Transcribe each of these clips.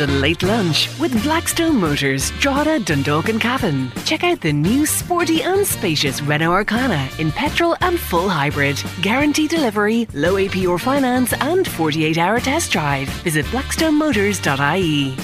The Late Lunch with Blackstone Motors, Drogheda, Dundalk and Cavan. Check out the new sporty and spacious Renault Arkana in petrol and full hybrid. Guaranteed delivery, low APR finance and 48-hour test drive. Visit blackstonemotors.ie.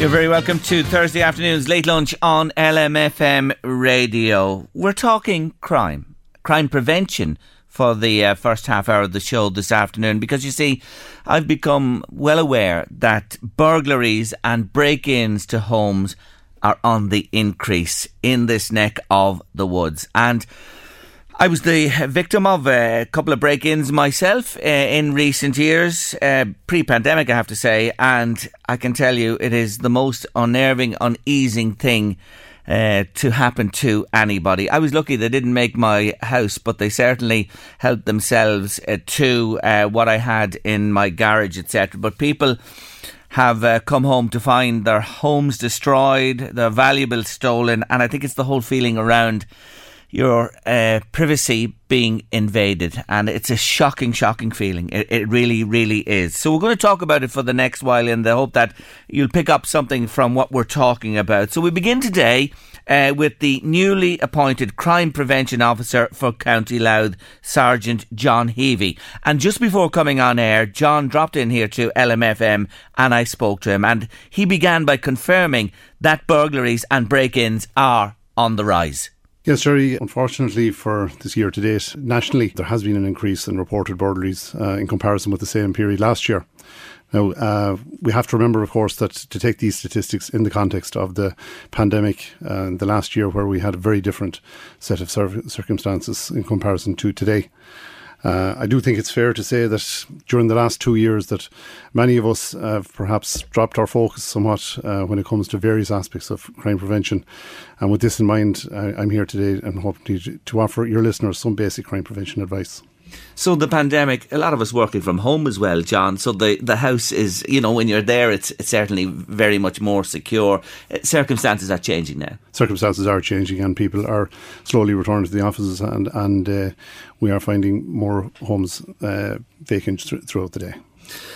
You're very welcome to Thursday afternoon's Late Lunch on LMFM Radio. We're talking crime, crime prevention for the uh, first half hour of the show this afternoon because you see, I've become well aware that burglaries and break ins to homes are on the increase in this neck of the woods. And I was the victim of a couple of break ins myself uh, in recent years, uh, pre pandemic, I have to say, and I can tell you it is the most unnerving, uneasing thing uh, to happen to anybody. I was lucky they didn't make my house, but they certainly helped themselves uh, to uh, what I had in my garage, etc. But people have uh, come home to find their homes destroyed, their valuables stolen, and I think it's the whole feeling around your uh, privacy being invaded. And it's a shocking, shocking feeling. It, it, really, really is. So we're going to talk about it for the next while in the hope that you'll pick up something from what we're talking about. So we begin today. Uh, with the newly appointed crime prevention officer for County Louth, Sergeant John Heavey. And just before coming on air, John dropped in here to LMFM and I spoke to him. And he began by confirming that burglaries and break ins are on the rise. Yes, Jerry. Unfortunately, for this year to date, nationally, there has been an increase in reported burglaries uh, in comparison with the same period last year. Now, uh, we have to remember, of course, that to take these statistics in the context of the pandemic, uh, the last year where we had a very different set of circumstances in comparison to today. Uh, I do think it's fair to say that during the last two years that many of us have perhaps dropped our focus somewhat uh, when it comes to various aspects of crime prevention. And with this in mind, I, am here today and hoping to, to offer your listeners some basic crime prevention advice. So the pandemic, a lot of us working from home as well, John. So the, the house is, you know, when you're there, it's, it's certainly very much more secure. Uh, circumstances are changing now. Circumstances are changing, and people are slowly returning to the offices, and and uh, we are finding more homes uh, vacant th- throughout the day.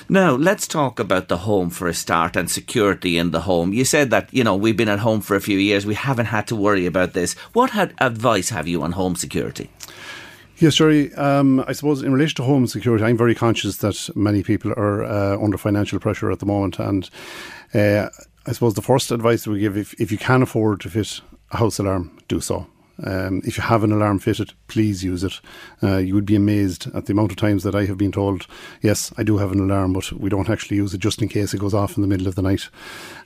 Now, let's talk about the home for a start and security in the home. You said that, you know, we've been at home for a few years. We haven't had to worry about this. What had advice have you on home security? Yes, Jerry. Um, I suppose in relation to home security, I'm very conscious that many people are uh, under financial pressure at the moment. And uh, I suppose the first advice we give, if, if you can afford to fit a house alarm, do so. Um, if you have an alarm fitted, please use it. Uh, you would be amazed at the amount of times that I have been told, yes, I do have an alarm, but we don't actually use it just in case it goes off in the middle of the night.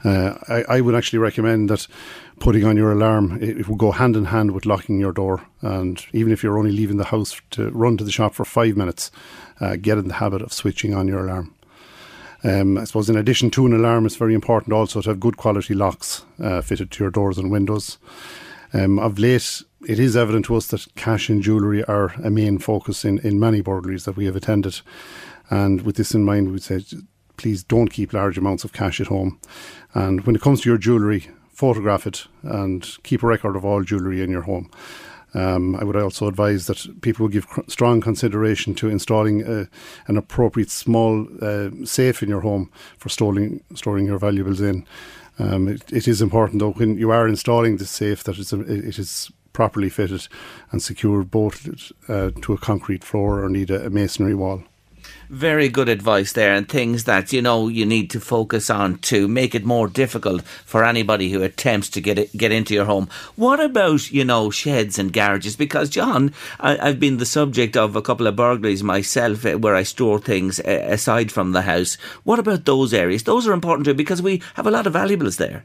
Uh, I, I, would actually recommend that putting on your alarm, it, it will go hand in hand with locking your door. And even if you're only leaving the house to run to the shop for five minutes, uh, get in the habit of switching on your alarm. Um, I suppose in addition to an alarm, it's very important also to have good quality locks uh, fitted to your doors and windows. Um, of late, it is evident to us that cash and jewellery are a main focus in, in many burglaries that we have attended. And with this in mind, we would say, please don't keep large amounts of cash at home. And when it comes to your jewellery, photograph it and keep a record of all jewellery in your home. Um, I would also advise that people give cr- strong consideration to installing a, an appropriate small uh, safe in your home for storing, storing your valuables in. Um, it, it is important though when you are installing the safe that it's a, it is properly fitted and secured both uh, to a concrete floor or need a, a masonry wall. Very good advice there, and things that you know you need to focus on to make it more difficult for anybody who attempts to get it, get into your home. What about you know sheds and garages? Because John, I, have been the subject of a couple of burglaries myself, uh, where I store things uh, aside from the house. What about those areas? Those are important too because we have a lot of valuables there.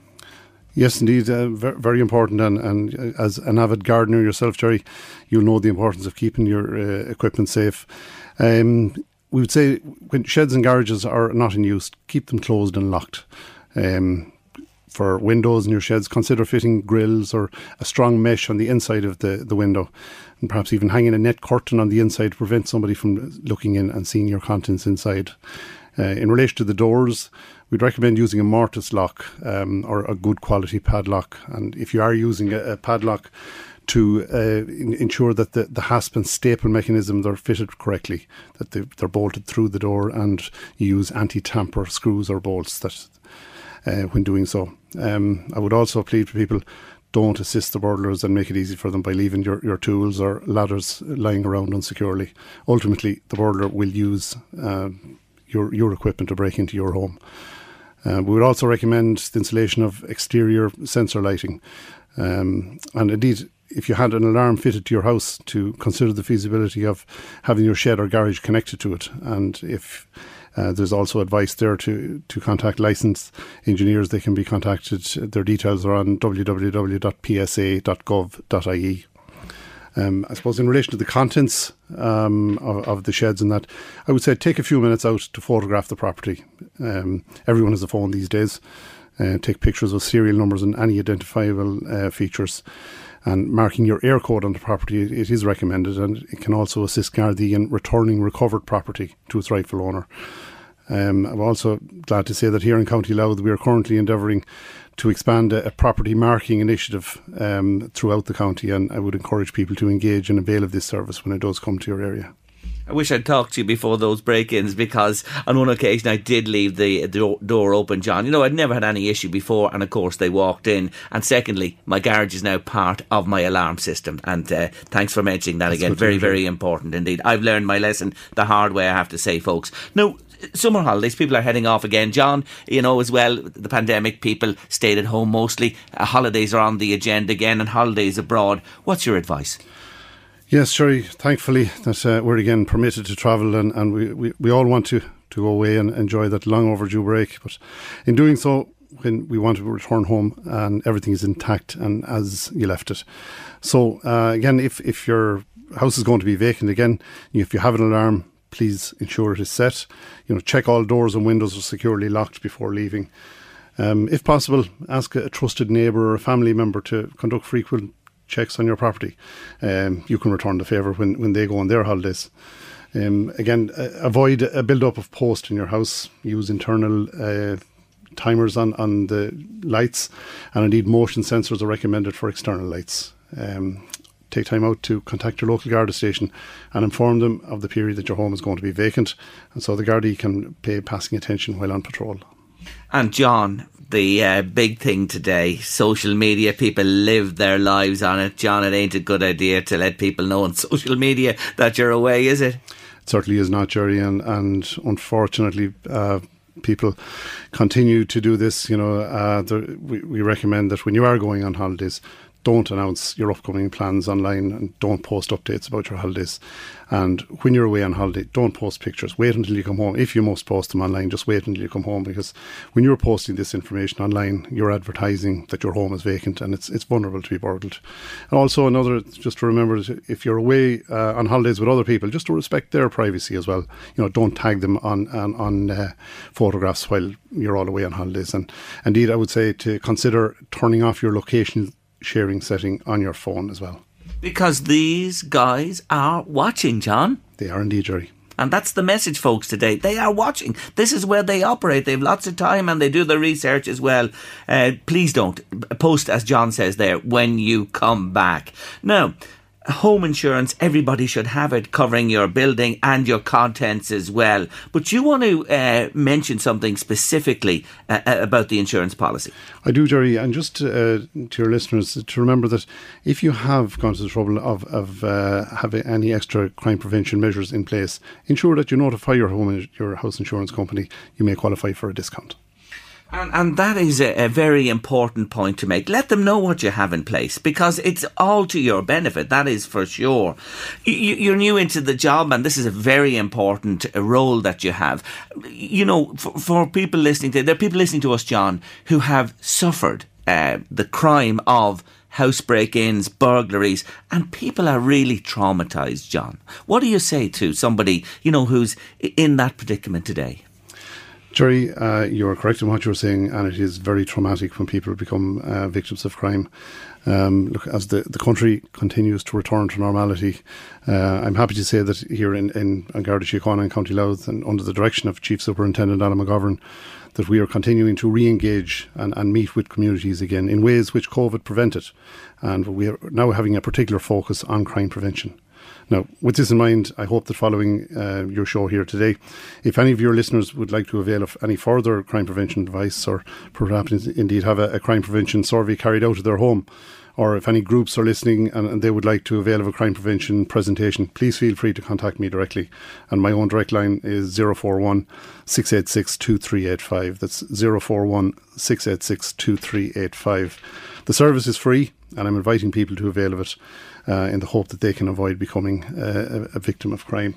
Yes, indeed, uh, very important. And, and as an avid gardener yourself, Jerry, you'll know the importance of keeping your uh, equipment safe. Um, we would say when sheds and garages are not in use, keep them closed and locked. Um, for windows in your sheds, consider fitting grills or a strong mesh on the inside of the, the window, and perhaps even hanging a net curtain on the inside to prevent somebody from looking in and seeing your contents inside. Uh, in relation to the doors, we'd recommend using a mortise lock um, or a good quality padlock. And if you are using a, a padlock, to uh, in, ensure that the, the hasp and staple mechanisms are fitted correctly, that they, are bolted through the door, and you use anti-tamper screws or bolts that uh, when doing so. Um, I would also plead for people don't assist the burglars and make it easy for them by leaving your, your tools or ladders lying around unsecurely. Ultimately, the burglar will use uh, your your equipment to break into your home. Uh, we would also recommend the installation of exterior sensor lighting. Um, and indeed, if you had an alarm fitted to your house, to consider the feasibility of having your shed or garage connected to it. And if uh, there's also advice there to, to contact licensed engineers, they can be contacted. Their details are on www.psa.gov.ie. Um, I suppose in relation to the contents um, of, of, the sheds and that, I would say take a few minutes out to photograph the property. Um, everyone has a phone these days. Uh, take pictures of serial numbers and any identifiable uh, features and marking your Eircode on the property it is recommended and it can also assist Gardaí in returning recovered property to its rightful owner. Um, I'm also glad to say that here in County Louth we are currently endeavouring to expand a, a property marking initiative um, throughout the county and I would encourage people to engage and avail of this service when it does come to your area. I wish I'd talked to you before those break-ins because on one occasion I did leave the, the door open, John. You know, I'd never had any issue before, and of course they walked in. And secondly, my garage is now part of my alarm system. And uh, thanks for mentioning that That's again. Very, very important indeed. I've learned my lesson the hard way, I have to say, folks. Now, summer holidays, people are heading off again. John, you know, as well, the pandemic, people stayed at home mostly. Uh, holidays are on the agenda again, and holidays abroad. What's your advice? Yes, Jerry, thankfully that uh, we're again permitted to travel and, and we, we, we all want to, to go away and enjoy that long overdue break. But in doing so, when we want to return home and everything is intact and as you left it. So uh, again, if, if your house is going to be vacant again, if you have an alarm, please ensure it is set. You know, check all doors and windows are securely locked before leaving. Um, if possible, ask a, trusted neighbour or a family member to conduct frequent checks on your property. Um, you can return the favour when, when they go on their holidays. Um, again, uh, avoid a build up of post in your house. Use internal uh, timers on, on the lights, and indeed, motion sensors are recommended for external lights. Um, take time out to contact your local Garda station and inform them of the period that your home is going to be vacant, and so the Gardaí can pay passing attention while on patrol. And John, the uh, big thing today. Social media, people live their lives on it. John, it ain't a good idea to let people know on social media that you're away, is it? It certainly is not, Jerry, and, and unfortunately, uh, people continue to do this. You know, uh, we, we recommend that when you are going on holidays, don't announce your upcoming plans online and don't post updates about your holidays. And when you're away on holiday, don't post pictures. Wait until you come home. If you must post them online, just wait until you come home because when you're posting this information online, you're advertising that your home is vacant and it's it's vulnerable to be burgled. And also another, just to remember, if you're away uh, on holidays with other people, just to respect their privacy as well. You know, don't tag them on on, on uh, photographs while you're all away on holidays. And indeed, I would say to consider turning off your location sharing setting on your phone as well. Because these guys are watching, John. They are indeed, Jerry. And that's the message, folks, today. They are watching. This is where they operate. They have lots of time and they do the research as well. Uh, please don't post, as John says there, when you come back. Now, home insurance, everybody should have it covering your building and your contents as well. But you want to uh, mention something specifically uh, uh, about the insurance policy. I do, Jerry. And just uh, to your listeners, to remember that if you have gone to the trouble of, of uh, having any extra crime prevention measures in place, ensure that you notify your home your house insurance company. You may qualify for a discount. And, and that is a, a, very important point to make. Let them know what you have in place because it's all to your benefit. That is for sure. You, are new into the job, and this is a very important uh, role that you have. You know, for, for people listening to, there are people listening to us, John, who have suffered uh, the crime of house break ins, burglaries, and people are really traumatized, John. What do you say to somebody, you know, who's in that predicament today? Jerry, uh, you are correct in what you were saying, and it is very traumatic when people become uh, victims of crime. Um, look, as the, the country continues to return to normality, uh, I'm happy to say that here in, in Garda Síochána in County Louth, and under the direction of Chief Superintendent Alan McGovern, that we are continuing to re engage and, and meet with communities again in ways which COVID prevented. And we are now having a particular focus on crime prevention. Now, with this in mind, I hope that following uh, your show here today, if any of your listeners would like to avail of any further crime prevention advice or perhaps indeed have a, a crime prevention survey carried out of their home, or if any groups are listening and, and, they would like to avail of a crime prevention presentation, please feel free to contact me directly. And my own direct line is 041 686 2385. That's 041 686 2385. The service is free, and I'm inviting people to avail of it in the hope that they can avoid becoming uh, a victim of crime.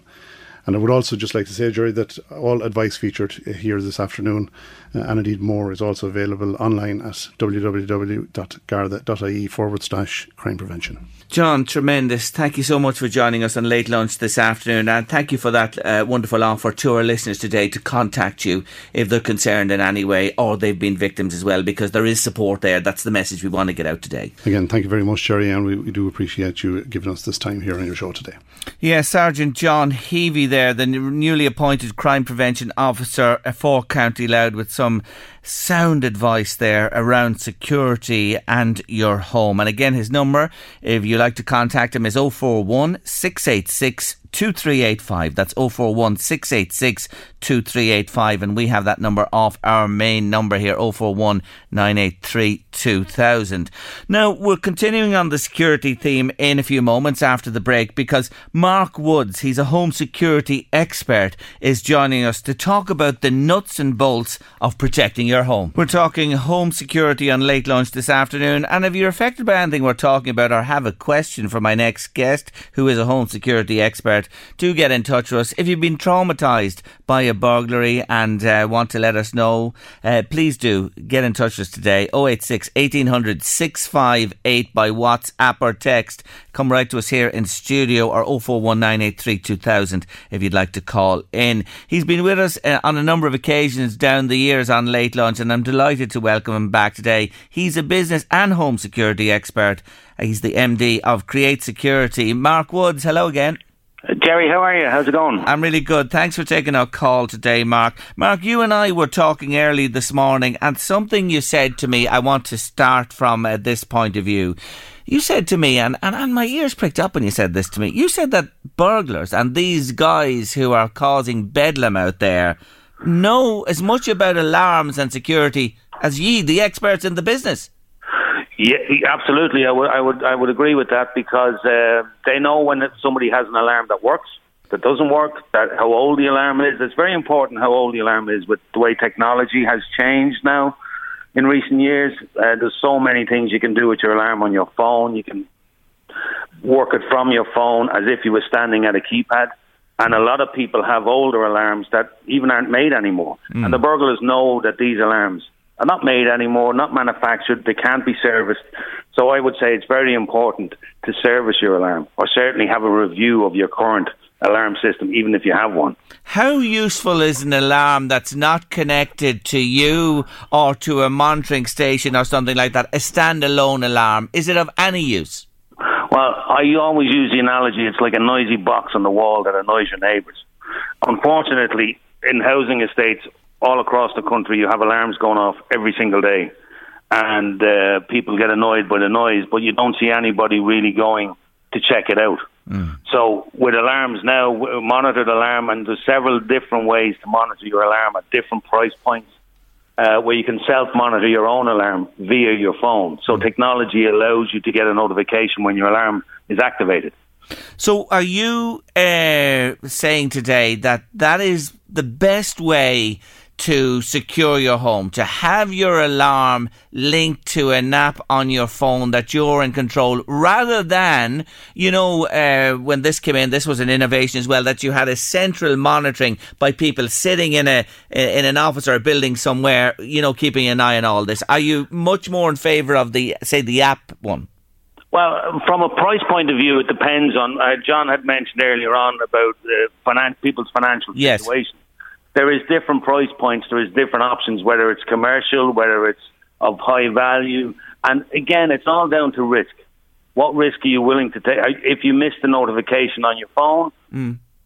And I would also just like to say, Jerry, that all advice featured here this afternoon uh, and indeed more is also available online at www.garda.ie forward slash crime prevention. John, tremendous. Thank you so much for joining us on Late Lunch this afternoon. And thank you for that uh, wonderful offer to our listeners today to contact you if they're concerned in any way or they've been victims as well, because there is support there. That's the message we want to get out today. Again, thank you very much, Jerry, and we, we do appreciate you giving us this time here on your show today. Yeah, Sergeant John Heavey there, the newly appointed crime prevention officer for County Louth with some sound advice there around security and your home. And again, his number, if you like to contact him, is 041 686 2385. That's 041 686 2385. And we have that number off our main number here 041 983 2000. Now, we're continuing on the security theme in a few moments after the break because Mark Woods, he's a home security expert, is joining us to talk about the nuts and bolts of protecting your home. We're talking home security on late lunch this afternoon. And if you're affected by anything we're talking about or have a question for my next guest, who is a home security expert, do get in touch with us. If you've been traumatised by a burglary and uh, want to let us know, uh, please do get in touch with us today. 086 1800 658 by WhatsApp or text. Come right to us here in studio or 041983 2000 if you'd like to call in. He's been with us uh, on a number of occasions down the years on Late Lunch and I'm delighted to welcome him back today. He's a business and home security expert. He's the MD of Create Security. Mark Woods, hello again. Jerry, how are you? How's it going? I'm really good. Thanks for taking our call today, Mark. Mark, you and I were talking early this morning, and something you said to me, I want to start from uh, this point of view. You said to me, and, and, and my ears pricked up when you said this to me, you said that burglars and these guys who are causing bedlam out there know as much about alarms and security as ye, the experts in the business. Yeah, absolutely. I would, I would, I would agree with that because uh, they know when somebody has an alarm that works, that doesn't work, that how old the alarm is. It's very important how old the alarm is. With the way technology has changed now in recent years, uh, there's so many things you can do with your alarm on your phone. You can work it from your phone as if you were standing at a keypad. And a lot of people have older alarms that even aren't made anymore. Mm. And the burglars know that these alarms are not made anymore, not manufactured, they can't be serviced. So I would say it's very important to service your alarm or certainly have a review of your current alarm system, even if you have one. How useful is an alarm that's not connected to you or to a monitoring station or something like that? A standalone alarm. Is it of any use? Well, I always use the analogy it's like a noisy box on the wall that annoys your neighbours. Unfortunately, in housing estates, all across the country, you have alarms going off every single day, and uh, people get annoyed by the noise, but you don't see anybody really going to check it out. So with alarms now, monitored alarm, and there's several different ways to monitor your alarm at different price points. Uh, where you can self-monitor your own alarm via your phone. So technology allows you to get a notification when your alarm is activated. So, are you uh, saying today that that is the best way to secure your home, to have your alarm linked to an app on your phone that you're in control, rather than, you know, uh, when this came in, this was an innovation as well, that you had a central monitoring by people sitting in a in an office or a building somewhere, you know, keeping an eye on all this. Are you much more in favour of the, say, the app one? Well, from a price point of view, it depends on. Uh, John had mentioned earlier on about uh, finan- people's financial Yes. situation. There is different price points. There is different options, whether it's commercial, whether it's of high value, and again, it's all down to risk. What risk are you willing to take? If you miss the notification on your phone,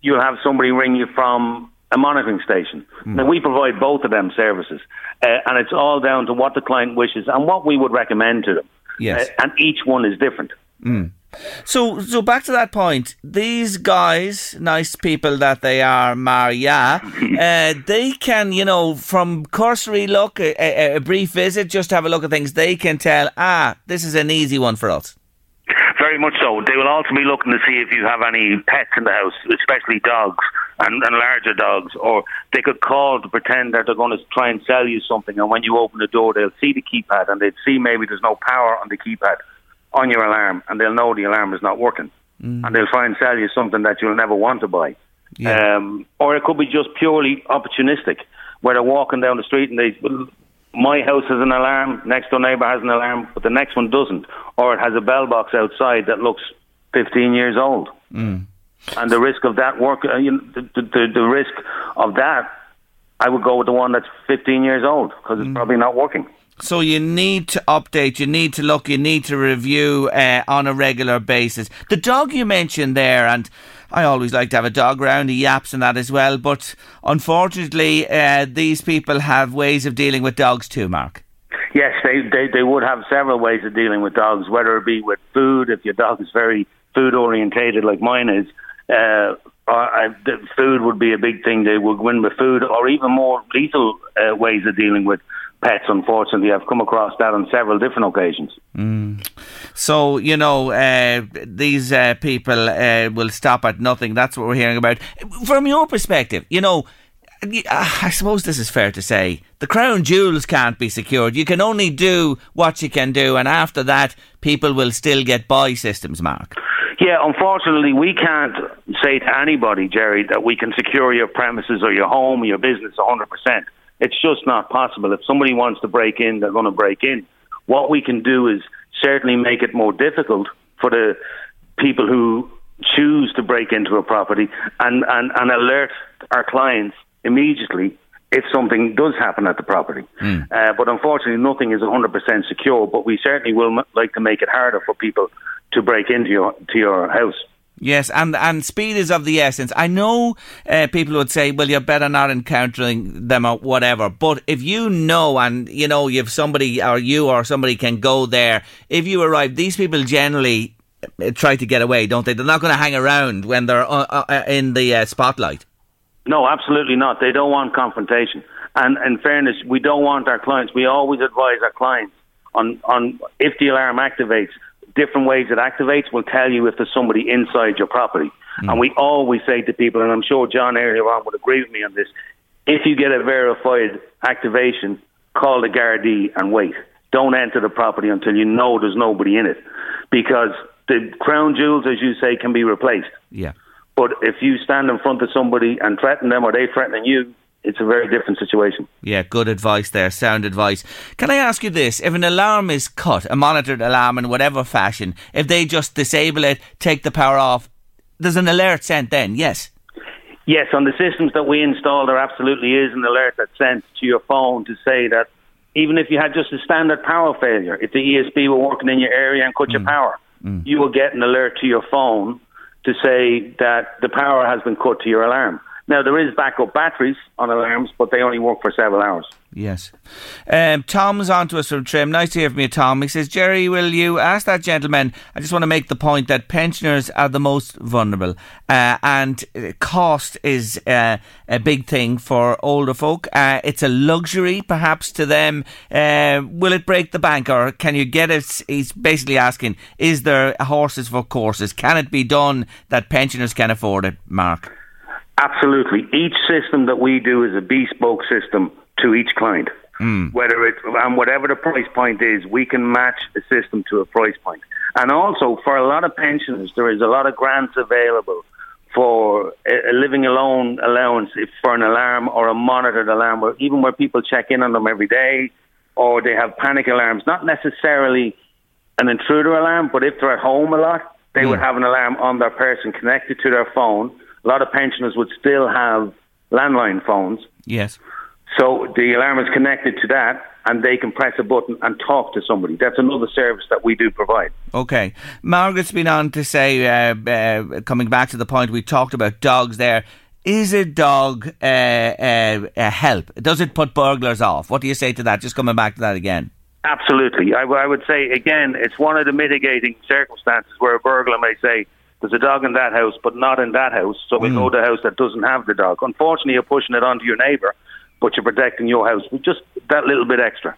you'll have somebody ring you from a monitoring station. Now, we provide both of them services, uh, and it's all down to what the client wishes and what we would recommend to them. Yes. Uh, and each one is different. So, so back to that point. These guys, nice people that they are, Maria, uh, they can, you know, from cursory look, a, a, a brief visit, just have a look at things. They can tell, ah, this is an easy one for us. Very much so. They will also be looking to see if you have any pets in the house, especially dogs and, and larger dogs. Or they could call to pretend that they're going to try and sell you something, and when you open the door, they'll see the keypad and they'd see maybe there's no power on the keypad on your alarm, and they'll know the alarm is not working, and they'll try and sell you something that you'll never want to buy. Yeah. Um, or it could be just purely opportunistic, where they're walking down the street and they, well, my house has an alarm, next door neighbour has an alarm, but the next one doesn't, or it has a bell box outside that looks 15 years old. And the risk of that work, uh, you know, the, the, the risk of that, I would go with the one that's 15 years old because it's probably not working. So you need to update, you need to look, you need to review uh, on a regular basis. The dog you mentioned there, and I always like to have a dog around, he yaps and that as well, but unfortunately, uh, these people have ways of dealing with dogs too, Mark. Yes, they, they they would have several ways of dealing with dogs, whether it be with food, if your dog is very food orientated like mine is. Uh, uh, food would be a big thing. They would win with food, or even more lethal uh, ways of dealing with pets. Unfortunately, I've come across that on several different occasions. So, you know, uh, these uh, people uh, will stop at nothing. That's what we're hearing about. From your perspective, you know, I suppose this is fair to say. The crown jewels can't be secured. You can only do what you can do, and after that, people will still get buy systems, Mark. Yeah, unfortunately, we can't say to anybody, Jerry, that we can secure your premises or your home or your business 100%. It's just not possible. If somebody wants to break in, they're going to break in. What we can do is certainly make it more difficult for the people who choose to break into a property and, and, and alert our clients immediately if something does happen at the property. Uh, but unfortunately, nothing is 100% secure, but we certainly will m- like to make it harder for people to break into your, to your house. Yes, and and speed is of the essence. I know uh, people would say, "Well, you're better not encountering them or whatever." But if you know, and you know, you've somebody or you or somebody can go there. If you arrive, these people generally uh, try to get away, don't they? They're not going to hang around when they're uh, uh, in the spotlight. No, absolutely not. They don't want confrontation. And in fairness, we don't want our clients. We always advise our clients on, on if the alarm activates, different ways it activates will tell you if there's somebody inside your property. Hmm. And we always say to people, and I'm sure John earlier on would agree with me on this, if you get a verified activation, call the Gardaí and wait. Don't enter the property until you know there's nobody in it. Because the crown jewels, as you say, can be replaced. Yeah. But if you stand in front of somebody and threaten them or they threaten you, it's a very different situation. Yeah, good advice there, sound advice. Can I ask you this? If an alarm is cut, a monitored alarm in whatever fashion, if they just disable it, take the power off, there's an alert sent then, yes? Yes, on the systems that we install, there absolutely is an alert that's sent to your phone to say that even if you had just a standard power failure, if the ESB were working in your area and cut your mm. power, mm. you will get an alert to your phone to say that the power has been cut to your alarm. Now, there is backup batteries on alarms, but they only work for several hours. Yes. Um, Tom's on to us from Trim. Nice to hear from you, Tom. He says, Jerry, will you ask that gentleman? I just want to make the point that pensioners are the most vulnerable, uh, and cost is uh, a big thing for older folk. Uh, it's a luxury, perhaps, to them. Uh, will it break the bank, or can you get it? He's basically asking, is there horses for courses? Can it be done that pensioners can afford it, Mark? Absolutely. Each system that we do is a bespoke system to each client. Mm. Whether it and whatever the price point is, we can match a system to a price point. And also, for a lot of pensioners, there is a lot of grants available for a living alone allowance if for an alarm or a monitored alarm, or even where people check in on them every day, or they have panic alarms. Not necessarily an intruder alarm, but if they're at home a lot, they mm. would have an alarm on their person connected to their phone. A lot of pensioners would still have landline phones. Yes. So the alarm is connected to that, and they can press a button and talk to somebody. That's another service that we do provide. Okay. Margaret's been on to say, uh, uh, coming back to the point we talked about dogs there, is a dog uh, uh, a help? Does it put burglars off? What do you say to that? Just coming back to that again. Absolutely. I, I would say, again, it's one of the mitigating circumstances where a burglar may say, there's a dog in that house, but not in that house. So we mm. go to a house that doesn't have the dog. Unfortunately, you're pushing it onto your neighbour but you're protecting your house with just that little bit extra.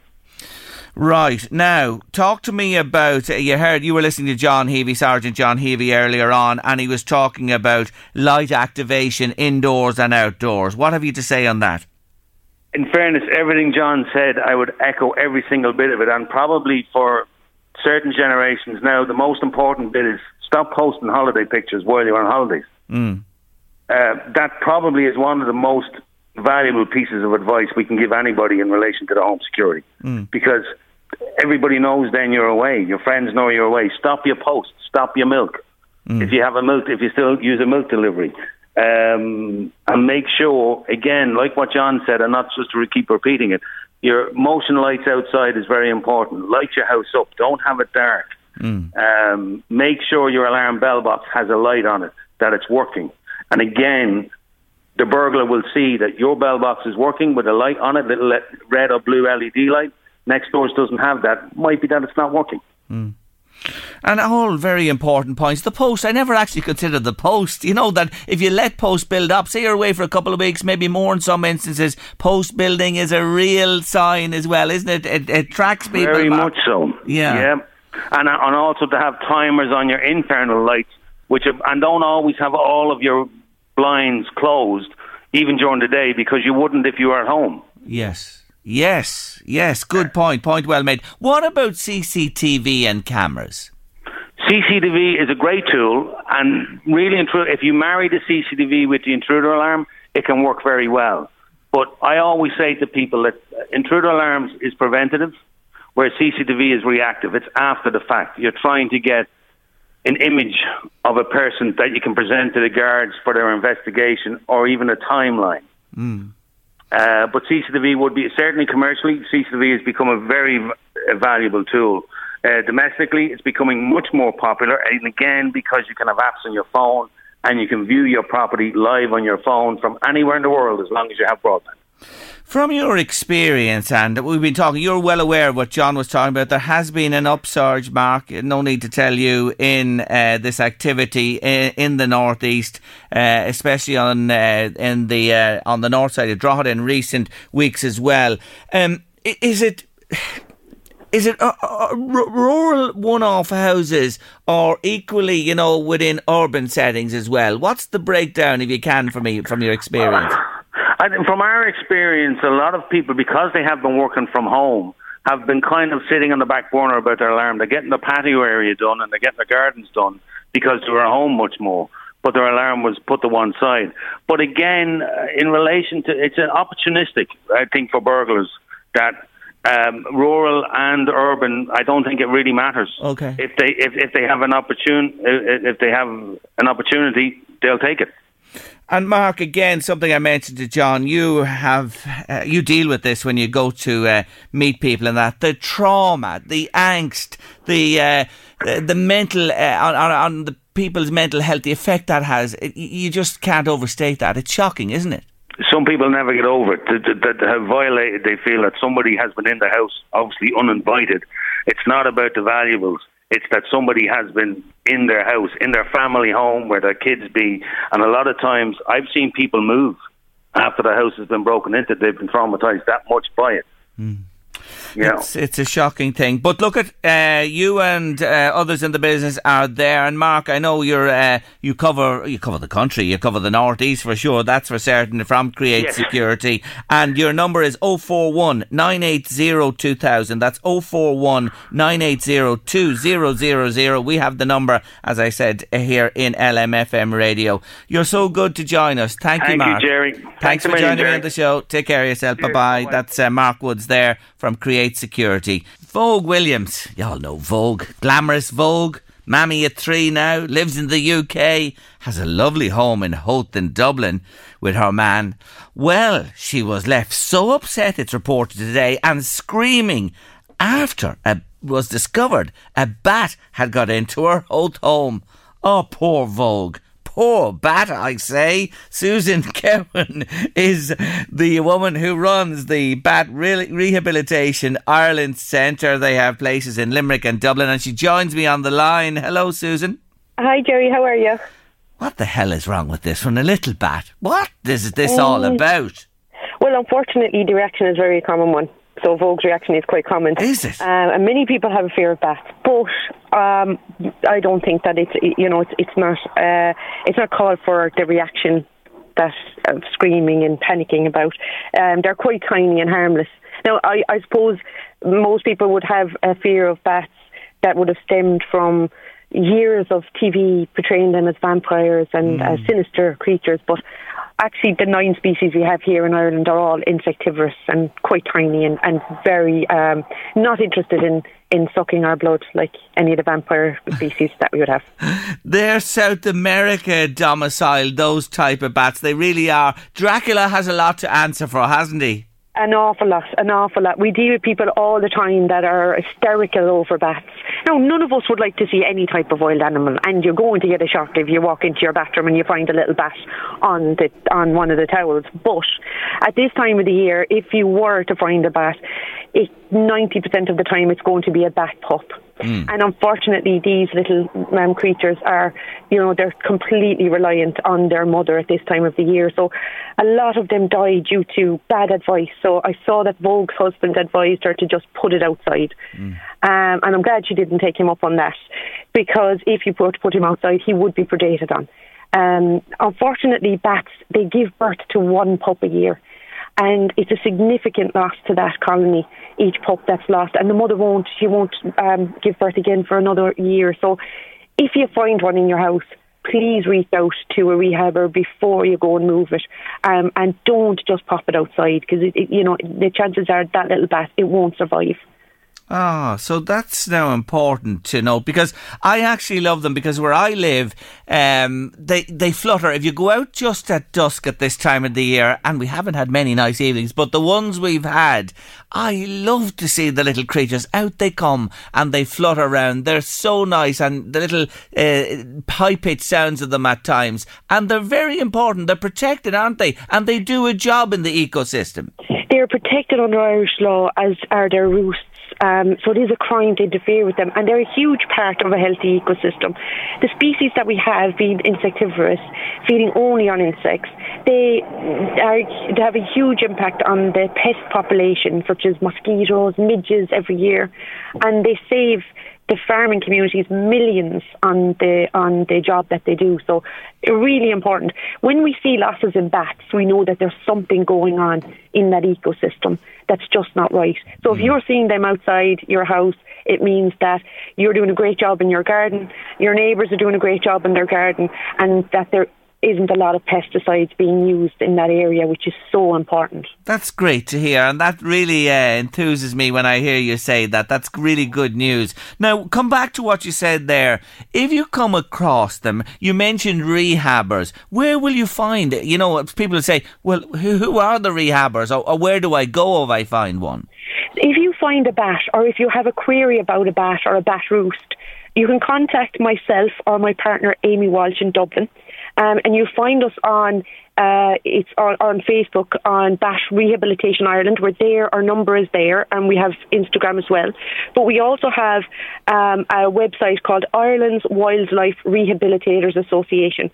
Right now, talk to me about. Uh, you heard you were listening to John Heavey, Sergeant John Heavey, earlier on, and he was talking about light activation indoors and outdoors. What have you to say on that? In fairness, everything John said, I would echo every single bit of it, and probably for certain generations now, the most important bit is stop posting holiday pictures while you're on holidays. Mm. Uh, that probably is one of the most valuable pieces of advice we can give anybody in relation to the home security. Mm. Because everybody knows then you're away. Your friends know you're away. Stop your post. Stop your milk. Mm. If you have a milk, if you still use a milk delivery, um, and make sure again, like what John said, and not just to keep repeating it. Your motion lights outside is very important. Light your house up. Don't have it dark. Mm. Um, make sure your alarm bell box has a light on it, that it's working. And again, the burglar will see that your bell box is working with a light on it, little red or blue LED light. Next doors doesn't have that. Might be that it's not working. Mm. And all very important points. The post, I never actually considered the post. You know that if you let post build up, say you're away for a couple of weeks, maybe more in some instances, post building is a real sign as well, isn't it? It, it tracks people. Very back. much so. Yeah. Yeah. And, uh, and also to have timers on your internal lights, which and don't always have all of your blinds closed even during the day because you wouldn't if you were at home. Yes. Yes, yes, good point. Point well made. What about CCTV and cameras? CCTV is a great tool, and really, if you marry the CCTV with the intruder alarm, it can work very well. But I always say to people that intruder alarms is preventative, where CCTV is reactive. It's after the fact. You're trying to get an image of a person that you can present to the guards for their investigation or even a timeline. Mm. Uh, but CCTV would be certainly commercially, CCTV has become a very v- valuable tool. Uh, domestically, it's becoming much more popular, and again, because you can have apps on your phone and you can view your property live on your phone from anywhere in the world as long as you have broadband. From your experience, and we've been talking, you're well aware of what John was talking about. There has been an upsurge, Mark, no need to tell you, in uh, this activity in, in the northeast, uh, especially on uh, in the uh, on the north side of Drogheda in recent weeks as well. Um, is it? Is it uh, uh, rural one-off houses or equally, you know, within urban settings as well? What's the breakdown, if you can, for me, from your experience? I think from our experience, a lot of people, because they have been working from home, have been kind of sitting on the back burner about their alarm. They're getting the patio area done and they're getting their gardens done because they were at home much more. But their alarm was put to one side. But again, uh, in relation to it's an opportunistic, I think, for burglars that um, rural and urban, I don't think it really matters. Okay. If they if, if they have an opportune if they have an opportunity, they'll take it. And Mark, again, something I mentioned to John, you have uh, you deal with this when you go to uh, meet people and that the trauma, the angst, the uh, the, mental uh, on, on, the people's mental health, the effect that has, it, you just can't overstate that. It's shocking, isn't it? Some people never get over it. That have violated, they feel that somebody has been in the house, obviously uninvited. It's not about the valuables. It's that somebody has been in their house, in their family home where their kids be. And a lot of times I've seen people move after the house has been broken into. They've been traumatized that much by it. Mm. Yeah. It's, it's a shocking thing. But look at uh, you and uh, others in the business are there. And Mark, I know you're uh, you cover you cover the country, you cover the northeast for sure. That's for certain from Create yes. Security. And your number is 041 980 2000. That's 041 980 2000. We have the number, as I said, here in LMFM radio. You're so good to join us. Thank, Thank you, Mark. You, Jerry. Thanks, Thanks for joining Jerry. me on the show. Take care of yourself. Bye bye. That's uh, Mark Woods there from Create Security. Vogue Williams, y'all know Vogue, glamorous Vogue. Mammy at three now, lives in the UK, has a lovely home in Howth in Dublin with her man. Well, she was left so upset, it's reported today, and screaming after it was discovered a bat had got into her Howth home. Oh, poor Vogue poor bat, I say. Susan Cowan is the woman who runs the Bat Re- Rehabilitation Ireland Centre. They have places in Limerick and Dublin, and she joins me on the line. Hello, Susan. Hi, Jerry. How are you? What the hell is wrong with this one? A little bat. What is this all mm. about? Well, unfortunately, the reaction is a very common one. So Vogue's reaction is quite common. Is it? Uh, and many people have a fear of bats, but um, I don't think that it's you know it's it's not uh, it's not called for the reaction that uh, screaming and panicking about. Um, they're quite tiny and harmless. Now, I, I suppose most people would have a fear of bats that would have stemmed from years of TV portraying them as vampires and mm. as sinister creatures, but actually the nine species we have here in Ireland are all insectivorous and quite tiny and, and very um, not interested in, in sucking our blood like any of the vampire species that we would have. They're South America domiciled, those type of bats. They really are. Dracula has a lot to answer for, hasn't he? An awful lot, an awful lot. We deal with people all the time that are hysterical over bats. Now, none of us would like to see any type of wild animal, and you're going to get a shock if you walk into your bathroom and you find a little bat on the on one of the towels. But at this time of the year, if you were to find a bat, it, 90% of the time it's going to be a bat pup. Mm. And unfortunately, these little um, creatures are, you know, they're completely reliant on their mother at this time of the year. So a lot of them die due to bad advice. So I saw that Vogue's husband advised her to just put it outside. Mm. Um, and I'm glad she didn't take him up on that because if you were to put him outside, he would be predated on. Um, unfortunately, bats, they give birth to one pup a year and it's a significant loss to that colony. Each pup that's lost, and the mother won't she won't um, give birth again for another year. So, if you find one in your house, please reach out to a rehabber before you go and move it, um, and don't just pop it outside because you know the chances are that little bat it won't survive. Ah, so that's now important to know because I actually love them because where I live, um, they they flutter. If you go out just at dusk at this time of the year, and we haven't had many nice evenings, but the ones we've had, I love to see the little creatures. Out they come and they flutter around. They're so nice, and the little uh, high pitched sounds of them at times, and they're very important. They're protected, aren't they? And they do a job in the ecosystem. They're protected under Irish law, as are their roosts um, so it is a crime to interfere with them, and they're a huge part of a healthy ecosystem. The species that we have, being insectivorous, feeding only on insects, they, are, they have a huge impact on the pest population, such as mosquitoes, midges every year, and they save the farming communities millions on the on the job that they do. So really important. When we see losses in bats, we know that there's something going on in that ecosystem that's just not right. So if mm. you're seeing them outside your house, it means that you're doing a great job in your garden, your neighbours are doing a great job in their garden, and that there isn't a lot of pesticides being used in that area, which is so important. That's great to hear, and that really uh, enthuses me when I hear you say that. That's really good news. Now, come back to what you said there. If you come across them, you mentioned rehabbers. Where will you find it? You know, people say, well, who, who are the rehabbers, or, or where do I go if I find one? If you find a bat, or if you have a query about a bat or a bat roost, you can contact myself or my partner Amy Walsh in Dublin, um, and you'll find us on. Uh, it's on, on Facebook on Bat Rehabilitation Ireland. We're there. Our number is there, and we have Instagram as well. But we also have um, a website called Ireland's Wildlife Rehabilitators Association.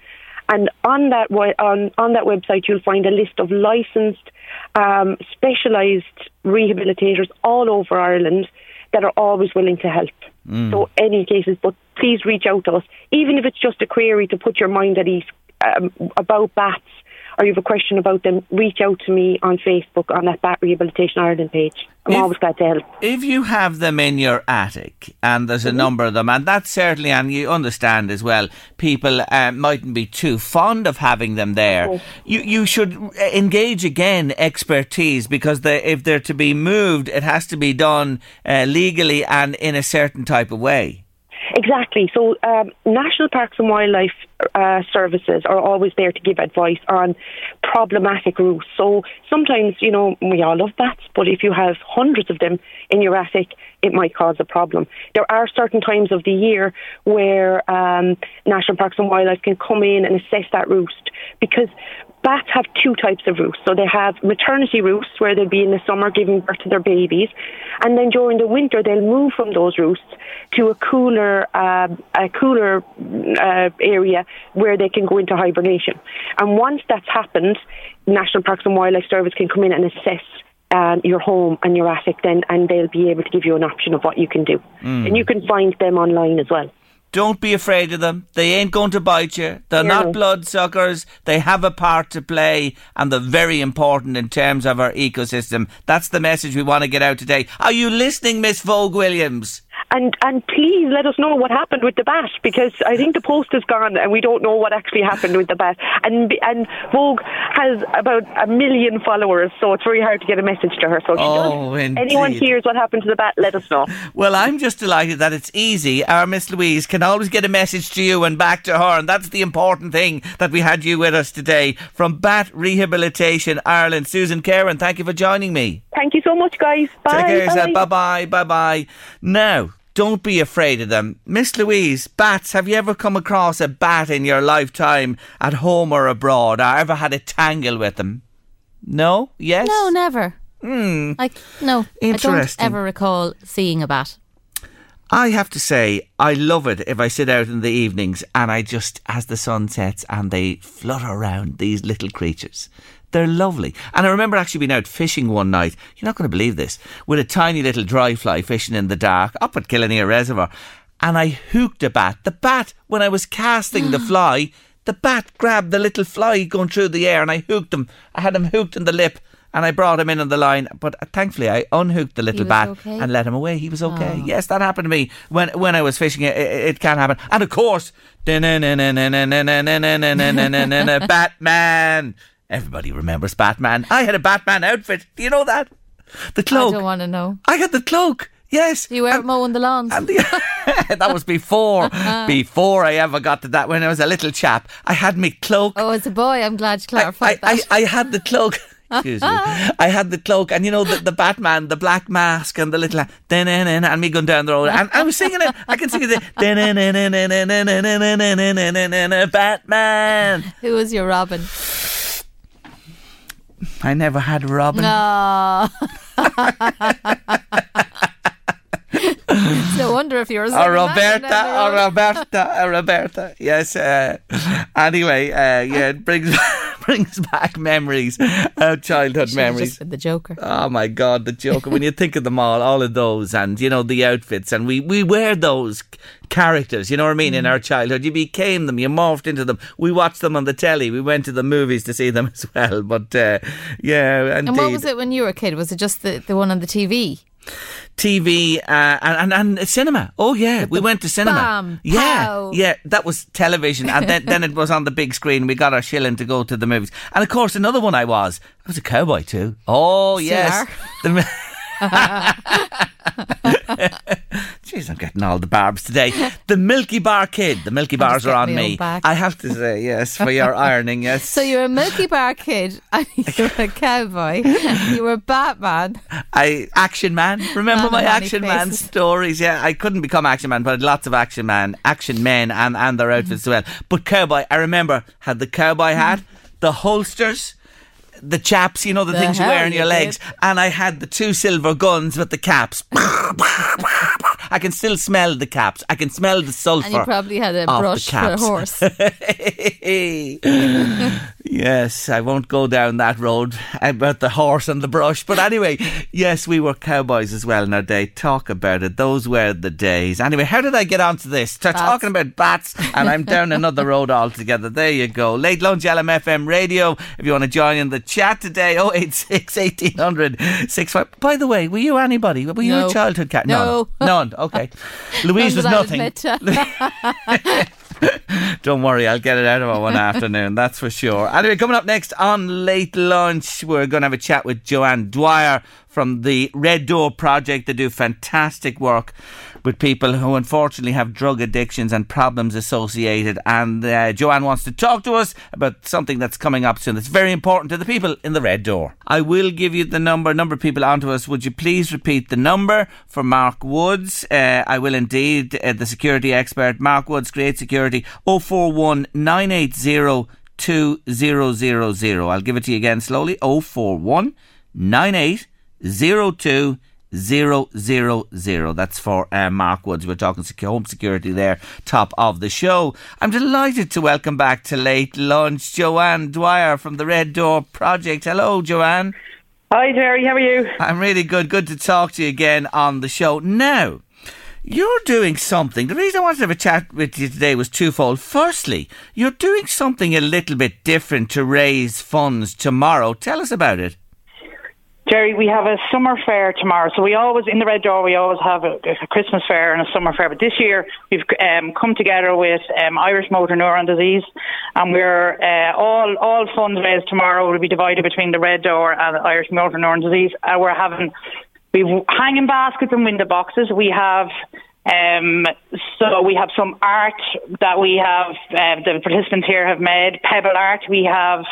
And on that on on that website, you'll find a list of licensed, um, specialised rehabilitators all over Ireland that are always willing to help. Mm. So any cases, but please reach out to us, even if it's just a query to put your mind at ease um, about bats or you have a question about them, reach out to me on Facebook on that Bat Rehabilitation Ireland page. I'm If- always glad to help. If you have them in your attic, and there's a number of them, and that's certainly, and you understand as well, people uh, mightn't be too fond of having them there. You you should engage again expertise because they, if they're to be moved, it has to be done uh, legally and in a certain type of way. Exactly. So, um, National Parks and Wildlife uh, Services are always there to give advice on problematic roofs. So, sometimes, you know, we all love bats, but if you have hundreds of them in your attic, it might cause a problem. There are certain times of the year where um, National Parks and Wildlife can come in and assess that roost because bats have two types of roosts. So they have maternity roosts where they'll be in the summer giving birth to their babies, and then during the winter they'll move from those roosts to a cooler, uh, a cooler uh, area where they can go into hibernation. And once that's happened, National Parks and Wildlife Service can come in and assess. Um, your home and your attic, then, and they'll be able to give you an option of what you can do. And you can find them online as well. Don't be afraid of them. They ain't going to bite you. They're Yeah. not bloodsuckers. They have a part to play and they're very important in terms of our ecosystem. That's the message we want to get out today. Are you listening, Miss Vogue Williams? And and please let us know what happened with the bat because I think the post is gone and we don't know what actually happened with the bat. And and Vogue has about a million followers, so it's very hard to get a message to her. So Oh, does, anyone hears what happened to the bat, let us know. Well, I'm just delighted that it's easy. Our Miss Louise can always get a message to you and back to her, and that's the important thing that we had you with us today from Bat Rehabilitation Ireland. Susan Karen, thank you for joining me. Thank you so much, guys. Bye. Take care yourself. Bye bye. Bye bye. Now, don't be afraid of them. Miss Louise, bats, have you ever come across a bat in your lifetime at home or abroad? Or ever had a tangle with them? No? Yes? No, never. Hmm. Like no, I don't ever recall seeing a bat. I have to say, I love it if I sit out in the evenings and I just, as the sun sets and they flutter around these little creatures. They're lovely. And I remember actually being out fishing one night. You're not going to believe this. With a tiny little dry fly fishing in the dark up at Killineer Reservoir. And I hooked a bat. The bat, when I was casting the fly, the bat grabbed the little fly going through the air and I hooked him. I had him hooked in the lip and I brought him in on the line. But thankfully, I unhooked the little bat okay? and let him away. He was okay. Oh. Yes, that happened to me when when I was fishing. It, it, it can happen. And of course, Batman. Everybody remembers Batman. I had a Batman outfit. Do you know that? The cloak. I don't want to know. I had the cloak. Yes. You were And- mowing the lawns. and the, that was before before I ever got to that. When I was a little chap, I had my cloak. oh, as a boy, I'm glad you I, clarified I, that. I, I had the cloak. Excuse me. I had the cloak, and you know the, the Batman, the black mask, and the little then and me going down the road, and I was singing it. I can sing it. Batman. Who was your Robin? I never had Robin. No. no wonder if you were Or singing that, you Roberta, or Roberta, or Roberta. Yes. Uh, anyway, uh, yeah, it brings brings back memories, uh, childhood memories. The Joker. Oh my God, the Joker! when you think of them all, all of those, and you know the outfits, and we we wear those characters. You know what I mean? In Mm. our childhood, you became them, you morphed into them. We watched them on the telly. We went to the movies to see them as well. But uh, yeah, indeed. And what was it when you were a kid? Was it just the, the one on the TV? TV uh, and, and and cinema. Oh yeah, we went to cinema. yeah, pow. yeah, that was television, and then then it was on the big screen. We got our shilling to go to the movies, and of course another one I was. I was a cowboy too. Oh yes. are. The- Do Jeez, I'm getting all the barbs today. The Milky Bar Kid. The Milky Bars are on me. I have to say, yes, for your ironing, yes. So you're a Milky Bar kid and you were a cowboy. You were Batman. I Action Man. Remember Man my Action Man faces. stories? Yeah, I couldn't become Action Man, but I had lots of Action Man, Action Men, and and their outfits mm-hmm. as well. But cowboy, I remember had the cowboy hat, mm-hmm. the holsters. The chaps, you know, the, The things you wear on you your legs, did. and I had the two silver guns with the caps. I can still smell the caps. I can smell the sulphur. And you probably had a brush for a horse. yes, I won't go down that road about the horse and the brush. But anyway, yes, we were cowboys as well in our day. Talk about it. Those were the days. Anyway, how did I get onto this? Start Bats. talking about bats, and I'm down another road altogether. There you go. Late lunch, LMFM radio. If you want to join in the chat today, 086 1800 65. By the way, were you anybody? Were you No. a childhood cat? No. None. None. Okay. Louise was None that I'll nothing. Don't worry, I'll get it out of her one afternoon, that's for sure. Anyway, coming up next on Late Lunch, we're going to have a chat with Joanne Dwyer from the Red Door Project. They do fantastic work with people who unfortunately have drug addictions and problems associated. And uh, Joanne wants to talk to us about something that's coming up soon that's very important to the people in the Red Door. I will give you the number, number of people onto us. Would you please repeat the number for Mark Woods? Uh, I will indeed. Uh, the security expert, Mark Woods, Great Security, 041 980 2000. I'll give it to you again slowly 041 9802 000. That's for uh, Mark Woods. We're talking home security there, top of the show. I'm delighted to welcome back to Late Lunch Joanne Dwyer from the Red Door Project. Hello, Joanne. Hi, Jerry. How are you? I'm really good. Good to talk to you again on the show. Now, you're doing something. The reason I wanted to have a chat with you today was twofold. Firstly, you're doing something a little bit different to raise funds tomorrow. Tell us about it. Jerry, we have a summer fair tomorrow. So we always, in the Red Door, we always have a, a Christmas fair and a summer fair. But this year, we've um, come together with um, Irish Motor Neuron Disease, and we're uh, all all funds raised tomorrow will be divided between the Red Door and Irish Motor Neuron Disease. Uh, we're having we've hanging baskets and window boxes. We have. Um, so we have some art that we have, uh, the participants here have made, pebble art. We have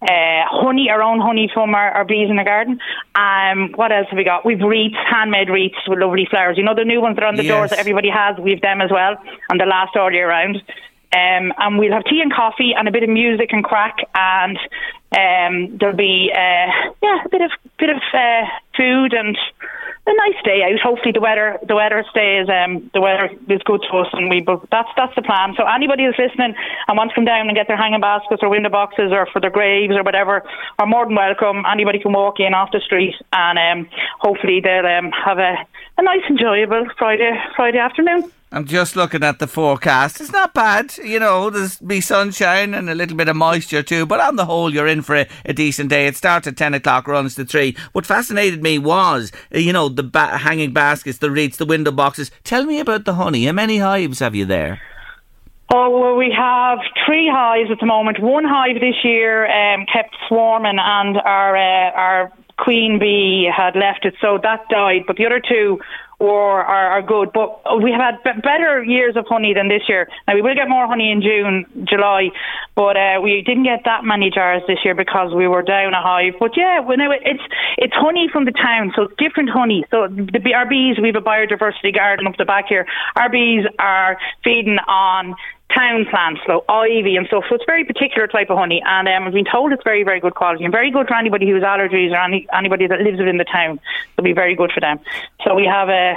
uh, honey, our own honey from our, our bees in the garden. Um, what else have we got? We've wreaths, handmade wreaths with lovely flowers. You know the new ones that are on the doors that everybody has. We've them as well, and they last all year round. Um, and we'll have tea and coffee and a bit of music and crack, and um, there'll be uh, yeah a bit of bit of uh, food and a nice day out. Hopefully the weather the weather stays um the weather is good to us and we but that's that's the plan. So anybody who's listening and wants to come down and get their hanging baskets or window boxes or for their graves or whatever are more than welcome. Anybody can walk in off the street and um hopefully they'll um have a, a nice enjoyable Friday Friday afternoon. I'm just looking at the forecast. It's not bad. You know, there's be sunshine and a little bit of moisture too, but on the whole, you're in for a, a decent day. It starts at 10 o'clock, runs to 3. What fascinated me was, uh, you know, the ba- hanging baskets, the wreaths, the window boxes. Tell me about the honey. How many hives have you there? Oh, well, we have three hives at the moment. One hive this year um, kept swarming, and our uh, our queen bee had left it, so that died. But the other two were are, are good. But we have had better years of honey than this year. Now we will get more honey in June, July, but uh, we didn't get that many jars this year because we were down a hive. But yeah, well, now it's it's honey from the town, so it's different honey. So the our bees, we have a biodiversity garden up the back here. Our bees are feeding on town plants, so ivy and stuff. So it's a very particular type of honey, and um, I've been told it's very, very good quality and very good for anybody who has allergies or any, anybody that lives within the town. It'll be very good for them. So we have a.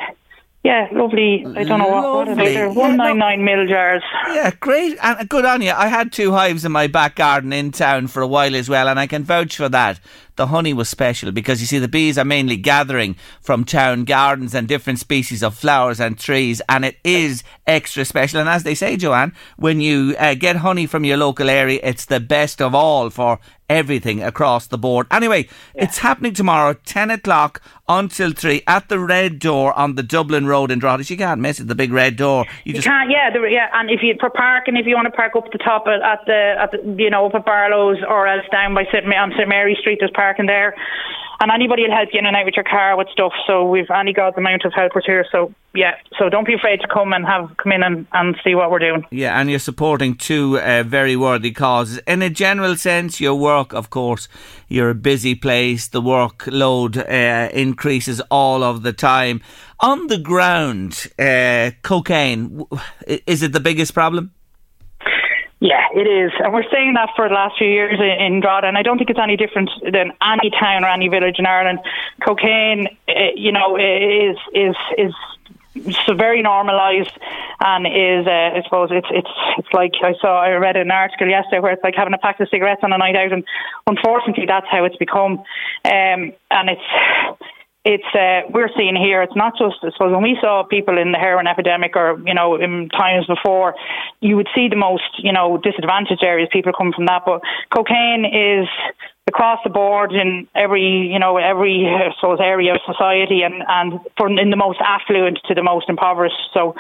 Yeah, lovely. I don't know what, what are they? They're one nine nine mil jars. Yeah, great. And good on you. I had two hives in my back garden in town for a while as well, and I can vouch for that. The honey was special because you see, the bees are mainly gathering from town gardens and different species of flowers and trees, and it is extra special. And as they say, Joanne, when you uh, get honey from your local area, it's the best of all for everything across the board. Anyway, it's happening tomorrow, 10 o'clock until 3 at the Red Door on the Dublin Road in Drogheda. You can't miss it, the big Red Door. You You just can't, yeah, there, yeah. And if you for parking, if you want to park up the top at, at the, at the, you know, up at Barlow's or else down by St. Ma- on St Mary Street, there's parking there. and anybody will help you in and out with your car with stuff. So we've any God's amount of helpers here. So yeah, so don't be afraid to come and have come in and, and see what we're doing. Yeah, and you're supporting two uh, very worthy causes. In a general sense, your work, of course, you're a busy place. The workload uh, increases all of the time. On the ground, uh, cocaine is it the biggest problem? Yeah, it is. And we're saying that for the last few years in, Drogheda, and I don't think it's any different than any town or any village in Ireland. Cocaine, eh, you know, is is is so very normalised and is uh, I suppose it's it's it's like I saw I read an article yesterday where it's like having a pack of cigarettes on a night out and unfortunately that's how it's become um, and it's it's uh, we're seeing here. It's not just I suppose when we saw people in the heroin epidemic, or you know, in times before, you would see the most you know disadvantaged areas. People come from that, but cocaine is across the board in every you know every sort of area of society, and and from in the most affluent to the most impoverished. So.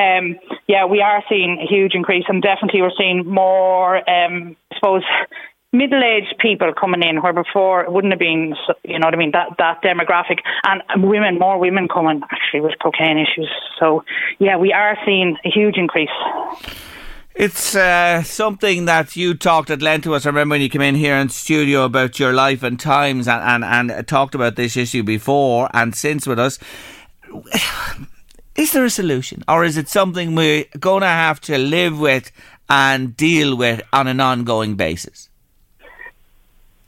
Um, yeah, we are seeing a huge increase, and definitely we're seeing more. Um, I suppose middle-aged people coming in where before it wouldn't have been, you know what I mean, that, that demographic and women, more women coming actually with cocaine issues. So yeah, we are seeing a huge increase. It's uh, something that you talked at length to us. I remember when you came in here in studio about your life and times and, and, and talked about this issue before and since with us. Is there a solution or is it something we're going to have to live with and deal with on an ongoing basis?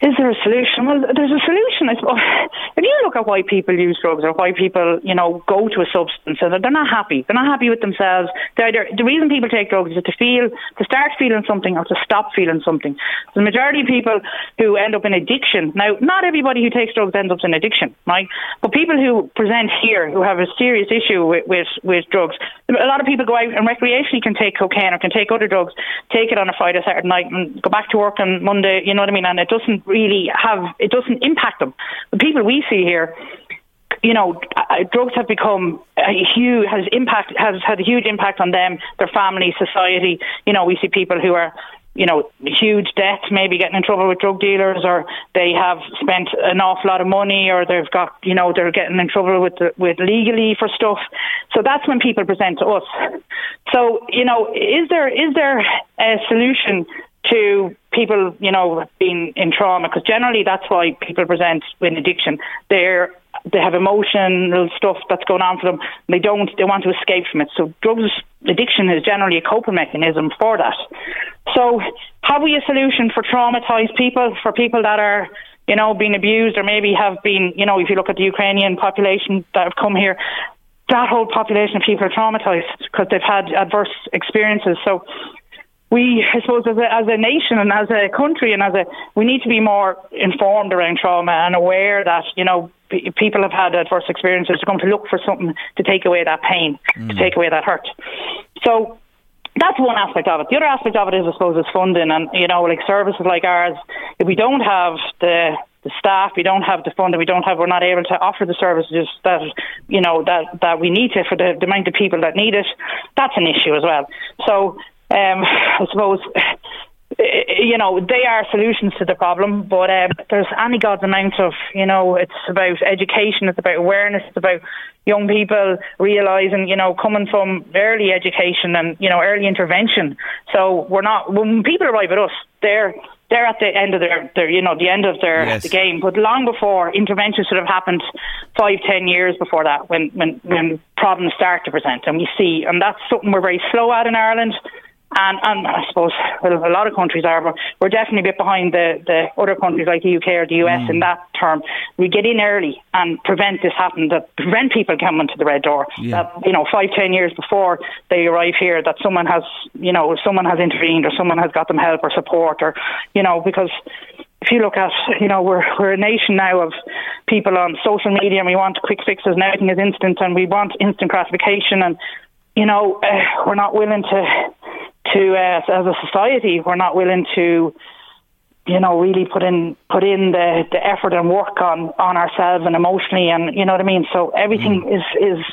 Is there a solution? Well, there's a solution. I suppose. Oh, If you look at why people use drugs or why people, you know, go to a substance and they're not happy, they're not happy with themselves. Either, the reason people take drugs is to feel, to start feeling something or to stop feeling something. The majority of people who end up in addiction, now, not everybody who takes drugs ends up in addiction, right? But people who present here who have a serious issue with, with, with drugs, a lot of people go out and recreationally can take cocaine or can take other drugs, take it on a Friday, Saturday night and go back to work on Monday, you know what I mean? And it doesn't really have it doesn't impact them. The people we see here you know, uh, drugs have become a huge has impact has had a huge impact on them, their family, society. You know, we see people who are you know, huge debt, maybe getting in trouble with drug dealers, or they have spent an awful lot of money, or they've got, you know, they're getting in trouble with with legally for stuff. So that's when people present to us. So, you know, is there is there a solution to people, you know, being in trauma, because generally that's why people present with addiction. They're they have emotional stuff that's going on for them. They don't. They want to escape from it. So drugs addiction is generally a coping mechanism for that. So have we a solution for traumatized people, for people that are you know being abused or maybe have been you know if you look at the Ukrainian population that have come here. That whole population of people are traumatized because they've had adverse experiences. So we, I suppose, as a, as a nation and as a country and as a, we need to be more informed around trauma and aware that, you know, people have had adverse experiences are going to look for something to take away that pain, mm. to take away that hurt. So that's one aspect of it. The other aspect of it is, I suppose, is funding and, you know, like services like ours, if we don't have the the staff, we don't have the funding, we don't have, we're not able to offer the services that, you know, that, that we need to for the, the amount of people that need it, that's an issue as well. So um, I suppose you know, they are solutions to the problem, but um, there's any God's amount of, you know, it's about education, it's about awareness, it's about young people realising, you know, coming from early education and, you know, early intervention. So we're not, when people arrive at us, they're, they're at the end of their, their you know, the end of their yes. the game. But long before intervention should have happened five, ten years before that, when, when, when problems start to present. And we see, and that's something we're very slow at in Ireland and, and I suppose well, a lot of countries are, but we're definitely a bit behind the, the other countries like the UK or the US mm. in that term. We get in early and prevent this happening, that prevent people coming to the red door. Yeah. That, you know, five, ten years before they arrive here, that someone has, you know, someone has intervened or someone has got them help or support or, you know, because if you look at, you know, we're we're a nation now of people on social media, and we want quick fixes, and everything is instant, and we want instant gratification, and you know, uh, we're not willing to to uh, as a society we're not willing to you know really put in put in the the effort and work on on ourselves and emotionally and you know what I mean so everything mm. is is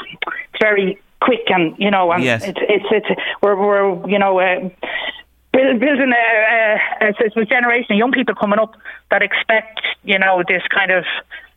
very quick and you know and yes. it's it's it's we're we're you know uh, building a, a, a, a generation of young people coming up that expect you know this kind of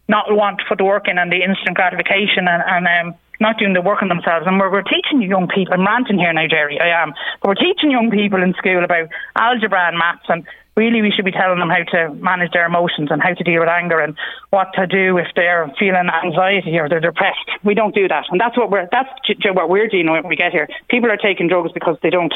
not want to put the work in and the instant gratification and, and um, not doing the work on themselves. And we're, we're teaching young people, I'm ranting here now, Jerry, I am, but we're teaching young people in school about algebra and maths and really we should be telling them how to manage their emotions and how to deal with anger and what to do if they're feeling anxiety or they're depressed. We don't do that, and that's what we're that's what we're doing when we get here. People are taking drugs because they don't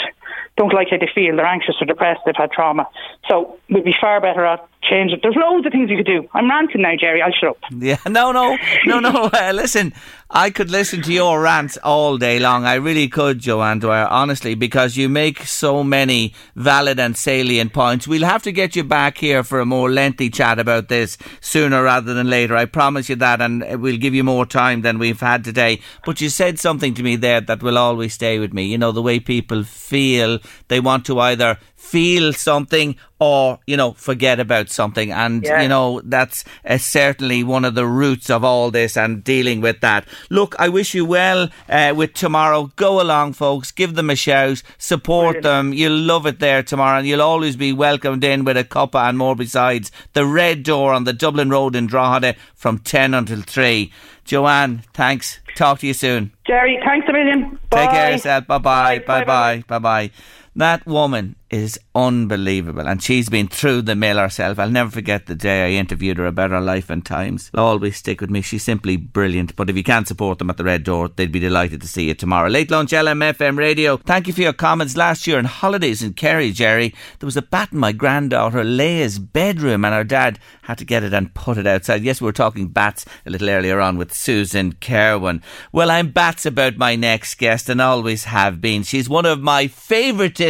don't like how they feel. They're anxious or depressed. They've had trauma. So we'd be far better at it. There's loads of things you could do. I'm ranting now, Jerry. I'll shut up. Yeah, no, no, no, no. Uh, listen, I could listen to your rants all day long. I really could, Joanne Dwyer, honestly, because you make so many valid and salient points. We'll have to get you back here for a more lengthy chat about this sooner rather than later. I promise you that, and we'll give you more time than we've had today. But you said something to me there that will always stay with me. You know, the way people feel they want to either feel something or you know forget about something. And yeah. you know that's uh, certainly one of the roots of all this and dealing with that. Look i wish you well uh, with tomorrow. Go along folks. Give them a shout. Support Brilliant. them. You'll love it there tomorrow. And you'll always be welcomed in with a cuppa and more besides. The red door on the dublin road in drogheda from 10 until 3 joanne thanks. Talk to you soon. Jerry thanks a million. Bye. take care of yourself. Bye. Bye bye bye. Bye bye that woman is unbelievable, and she's been through the mill herself. I'll never forget the day I interviewed her about her life and times. It'll always stick with me. She's simply brilliant. But if you can't support them at the Red Door, they'd be delighted to see you tomorrow. Late lunch, LMFM radio. Thank you for your comments last year on holidays in Kerry, Jerry. There was a bat in my granddaughter Leia's bedroom, and her dad had to get it and put it outside. Yes, we were talking bats a little earlier on with Susan Kerwin. Well, I'm bats about my next guest, and always have been. She's one of my favourite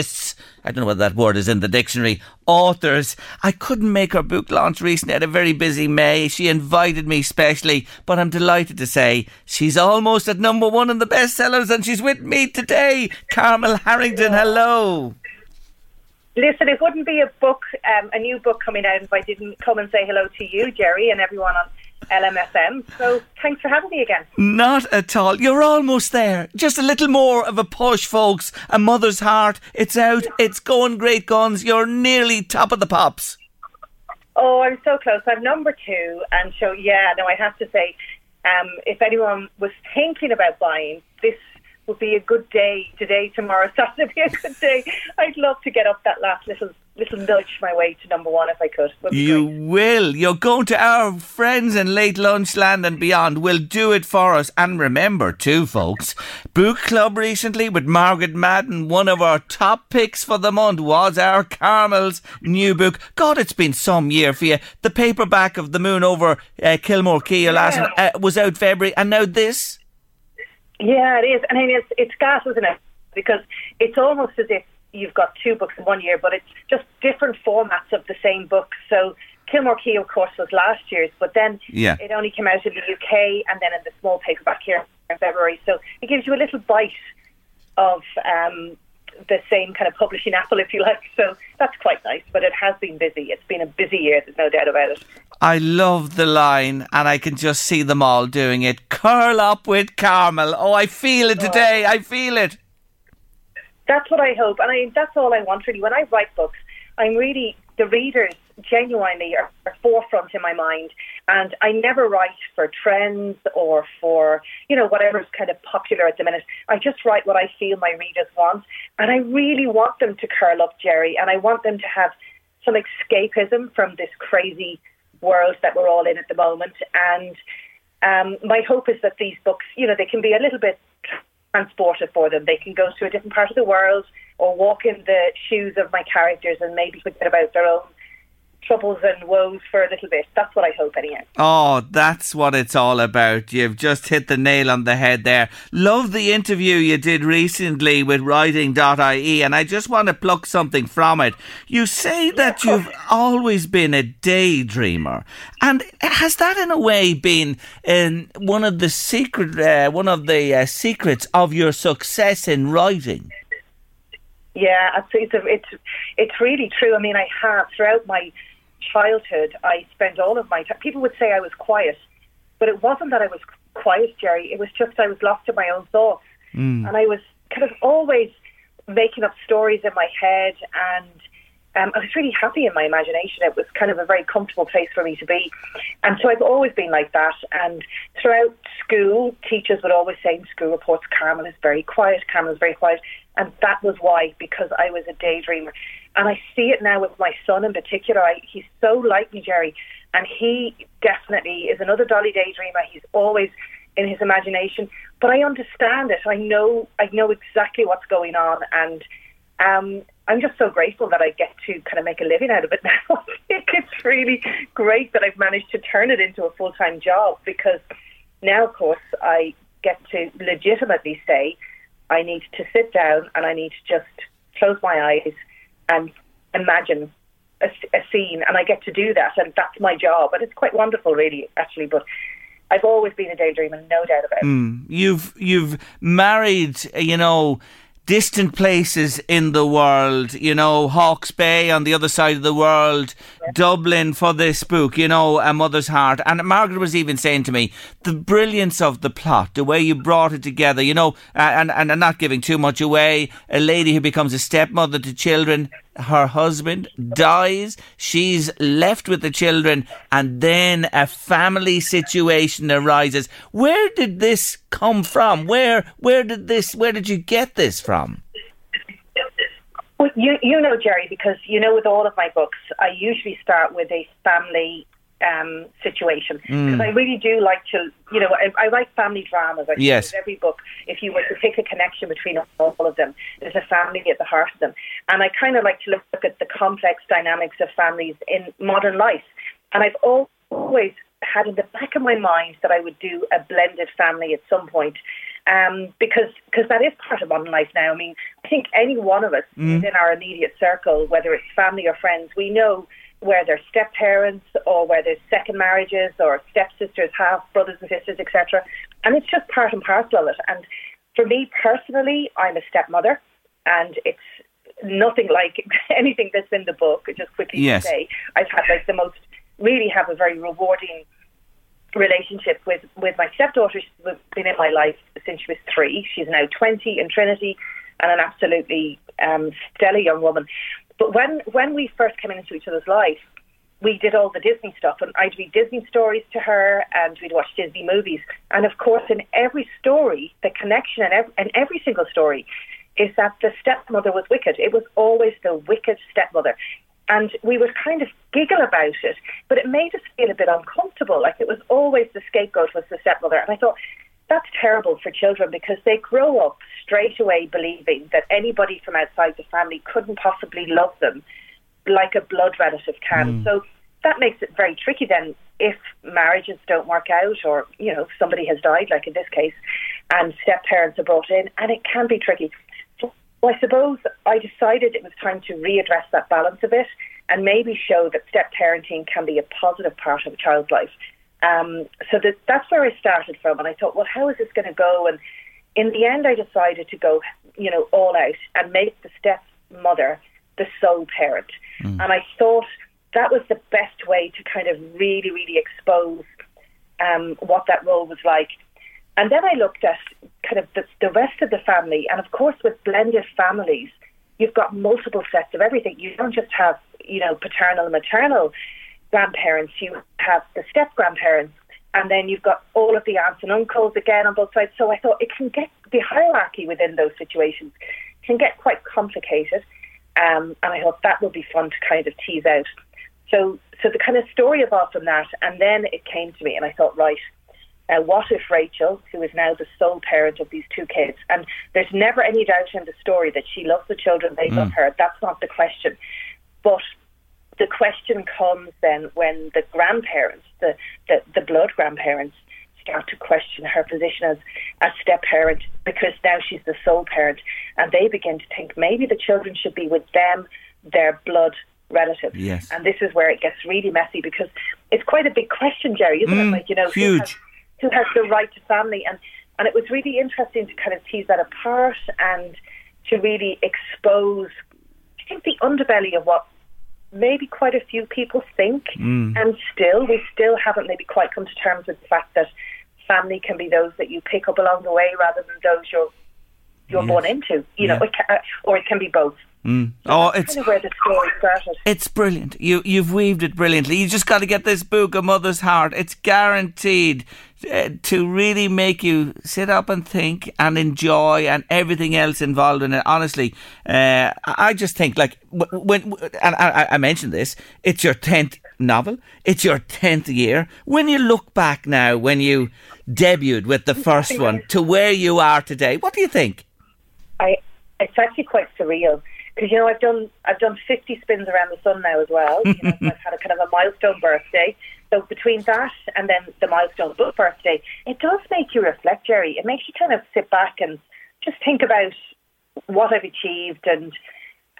I don't know whether that word is in the dictionary, authors. I couldn't make her book launch recently. I had a very busy May. She invited me specially, but I'm delighted to say she's almost at number one in the bestsellers and she's with me today. Carmel Harrington, hello. Listen, it wouldn't be a book, um, a new book coming out if I didn't come and say hello to you, Jerry, and everyone on LMFM. So thanks for having me again. Not at all. You're almost there. Just a little more of a push, folks. A mother's heart. It's out. It's going great guns. You're nearly top of the pops. Oh, I'm so close. I'm number two. And so, yeah, no, I have to say, um, if anyone was thinking about buying, this would be a good day today, tomorrow, Saturday would be a good day. I'd love to get up that last little little nudge my way to number one if I could. You great. will. You're going to our friends in late lunchland and beyond. Will do it for us. And remember, too, folks, book club recently with Margaret Madden. One of our top picks for the month was our Carmel's new book. God, it's been some year for you. The paperback of The Moon over uh, Kilmore Quay last uh, was out February, and now this. Yeah, it is. I mean, it's it's gas, isn't it? Because it's almost as if you've got two books in one year, but it's just different formats of the same book. So Kilmore Quay, of course, was last year's, but then yeah. it only came out in the UK and then in the small paperback here in February. So it gives you a little bite of um, the same kind of publishing apple, if you like. So that's quite nice, but it has been busy. It's been a busy year, there's no doubt about it. I love the line, and I can just see them all doing it. Curl up with Carmel. Oh, I feel it today. Oh. I feel it that's what I hope, and I that's all I want really. When I write books, I'm really the readers genuinely are, are forefront in my mind, and I never write for trends or for you know whatever's kind of popular at the minute. I just write what I feel my readers want, and I really want them to curl up, Jerry, and I want them to have some escapism from this crazy world that we're all in at the moment, and. Um, my hope is that these books, you know, they can be a little bit transported for them. They can go to a different part of the world or walk in the shoes of my characters and maybe forget about their own troubles and woes for a little bit. That's what I hope, anyhow. Oh, that's what it's all about. You've just hit the nail on the head there. Love the interview you did recently with writing.ie, and I just want to pluck something from it. You say that you've always been a daydreamer, and has that in a way been in one of the secret, uh, one of the uh, secrets of your success in writing? Yeah, it's, it's it's it's really true. I mean, I have throughout my childhood, I spent all of my time. People would say I was quiet, but it wasn't that I was quiet, Jerry. It was just I was lost in my own thoughts, mm. and I was kind of always making up stories in my head and um, I was really happy in my imagination. It was kind of a very comfortable place for me to be. And so I've always been like that. And throughout school, teachers would always say in school reports, Carmen is very quiet, Carmen is very quiet. And that was why, because I was a daydreamer. And I see it now with my son in particular. I, he's so like me, Jerry. And he definitely is another Dolly daydreamer. He's always in his imagination. But I understand it. I know I know exactly what's going on and um, I'm just so grateful that I get to kind of make a living out of it now. It's really great that I've managed to turn it into a full time job because now, of course, I get to legitimately say I need to sit down and I need to just close my eyes and imagine a, a scene, and I get to do that, and that's my job, and it's quite wonderful, really, actually. But I've always been a daydreamer, no doubt about it. Mm. You've you've married, you know distant places in the world, you know, Hawke's Bay on the other side of the world. Dublin for this book, you know, A Mother's Heart. And Margaret was even saying to me, the brilliance of the plot, the way you brought it together, you know, and, and, and not giving too much away, a lady who becomes a stepmother to children, her husband dies, she's left with the children, and then a family situation arises. Where did this come from? Where where did this where did you get this from? Well, you you know, Jerry, because you know, with all of my books, I usually start with a family um, situation because mm. I really do like to, you know, I, I write family dramas. I yes. Every book, if you were to pick a connection between all of them, there's a family at the heart of them, and I kind of like to look at the complex dynamics of families in modern life. And I've always had in the back of my mind that I would do a blended family at some point. Um, because cause that is part of modern life now. I mean, I think any one of us mm. within our immediate circle, whether it's family or friends, we know where they're step parents or where there's second marriages or stepsisters, half brothers and sisters, etc. And it's just part and parcel of it. And for me personally, I'm a stepmother, and it's nothing like anything that's in the book. Just quickly yes. to say, I've had like the most really have a very rewarding relationship with with my stepdaughter. She's been in my life since she was three. She's now twenty in Trinity, and an absolutely um, stellar young woman. But when when we first came into each other's life, we did all the Disney stuff, and I'd read Disney stories to her, and we'd watch Disney movies. And of course, in every story, the connection in every, in every single story is that the stepmother was wicked. It was always the wicked stepmother. And we would kind of giggle about it, but it made us feel a bit uncomfortable. Like it was always the scapegoat was the stepmother. And I thought, that's terrible for children because they grow up straight away believing that anybody from outside the family couldn't possibly love them like a blood relative can. Mm. So that makes it very tricky then if marriages don't work out or, you know, somebody has died, like in this case, and step parents are brought in, and it can be tricky. So I suppose I decided it was time to readdress that balance a bit and maybe show that step parenting can be a positive part of a child's life. Um, so that, that's where I started from, and I thought, well, how is this going to go? And in the end, I decided to go, you know, all out and make the stepmother the sole parent. Mm. And I thought that was the best way to kind of really, really expose um, what that role was like. And then I looked at kind of the, the rest of the family, and of course, with blended families, you've got multiple sets of everything. You don't just have, you know, paternal and maternal grandparents. You have the step grandparents and then you've got all of the aunts and uncles again on both sides. So I thought it can get the hierarchy within those situations can get quite complicated, um, and I thought that would be fun to kind of tease out. So, so the kind of story evolved from that, and then it came to me, and I thought, right, uh, what if Rachel, who is now the sole parent of these two kids, and there's never any doubt in the story that she loves the children, they mm. love her. That's not the question, but the question comes then when the grandparents, the, the, the blood grandparents, start to question her position as a step parent because now she's the sole parent and they begin to think maybe the children should be with them, their blood relatives. Yes. And this is where it gets really messy because it's quite a big question, Jerry, isn't mm, it? Like, you know, huge. Who has, who has the right to family and and it was really interesting to kind of tease that apart and to really expose I think the underbelly of what maybe quite a few people think, mm. and still we still haven't maybe quite come to terms with the fact that family can be those that you pick up along the way rather than those you're you're yes. born into. You know, it can, or it can be both. Mm. Oh, it's kind of where the story started. it's brilliant. You you've weaved it brilliantly. You just got to get this book, A Mother's Heart. It's guaranteed uh, to really make you sit up and think and enjoy and everything else involved in it. Honestly, uh, I just think like when and I, I mentioned this. It's your tenth novel. It's your tenth year. When you look back now, when you debuted with the first one to where you are today, what do you think? I it's actually quite surreal because you know I've done I've done 50 spins around the sun now as well. You know, I've had a kind of a milestone birthday. So between that and then the milestone book birthday, it does make you reflect, Jerry. It makes you kind of sit back and just think about what I've achieved and.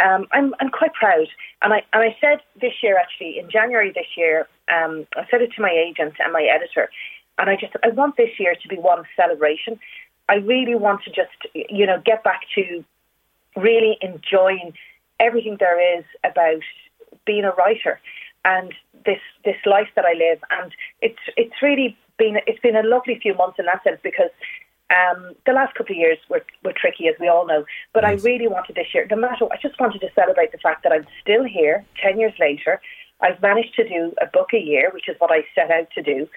Um, I'm I'm quite proud, and I and I said this year actually in January this year, um, I said it to my agent and my editor, and I just I want this year to be one celebration. I really want to just you know get back to really enjoying everything there is about being a writer and this this life that I live. And it's it's really been it's been a lovely few months in that sense because um, the last couple of years were, were tricky, as we all know. But I really wanted this year, no matter, I just wanted to celebrate the fact that I'm still here 10 years later. I've managed to do a book a year, which is what I set out to do.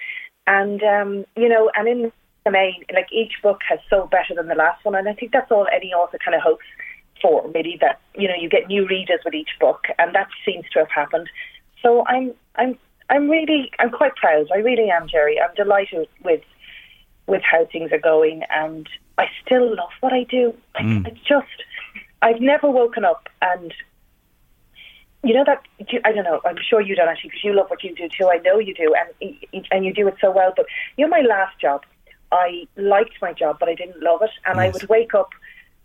And, um, you know, and in the main, like each book has sold better than the last one. And I think that's all any author kind of hopes for, really, that, you know, you get new readers with each book. And that seems to have happened. So I'm, I'm, I'm really, I'm quite proud. I really am, Jerry. I'm delighted with with how things are going, and I still love what I do. Like, Mm. I just, I've never woken up and, you know that I don't know. I'm sure you don't actually because you love what you do too. I know you do, and and you do it so well. But you know, my last job, I liked my job, but I didn't love it, and I would wake up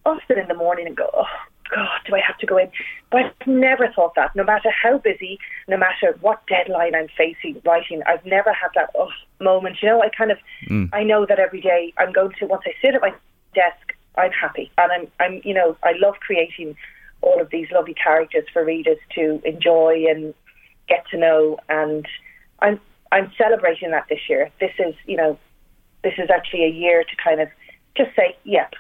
often in the morning and go, oh. God, do I have to go in? But I've never thought that. No matter how busy, no matter what deadline I'm facing writing, I've never had that oh, moment. You know, I kind of, mm. I know that every day I'm going to. Once I sit at my desk, I'm happy, and I'm, I'm, you know, I love creating all of these lovely characters for readers to enjoy and get to know, and I'm, I'm celebrating that this year. This is, you know, this is actually a year to kind of just say, yep,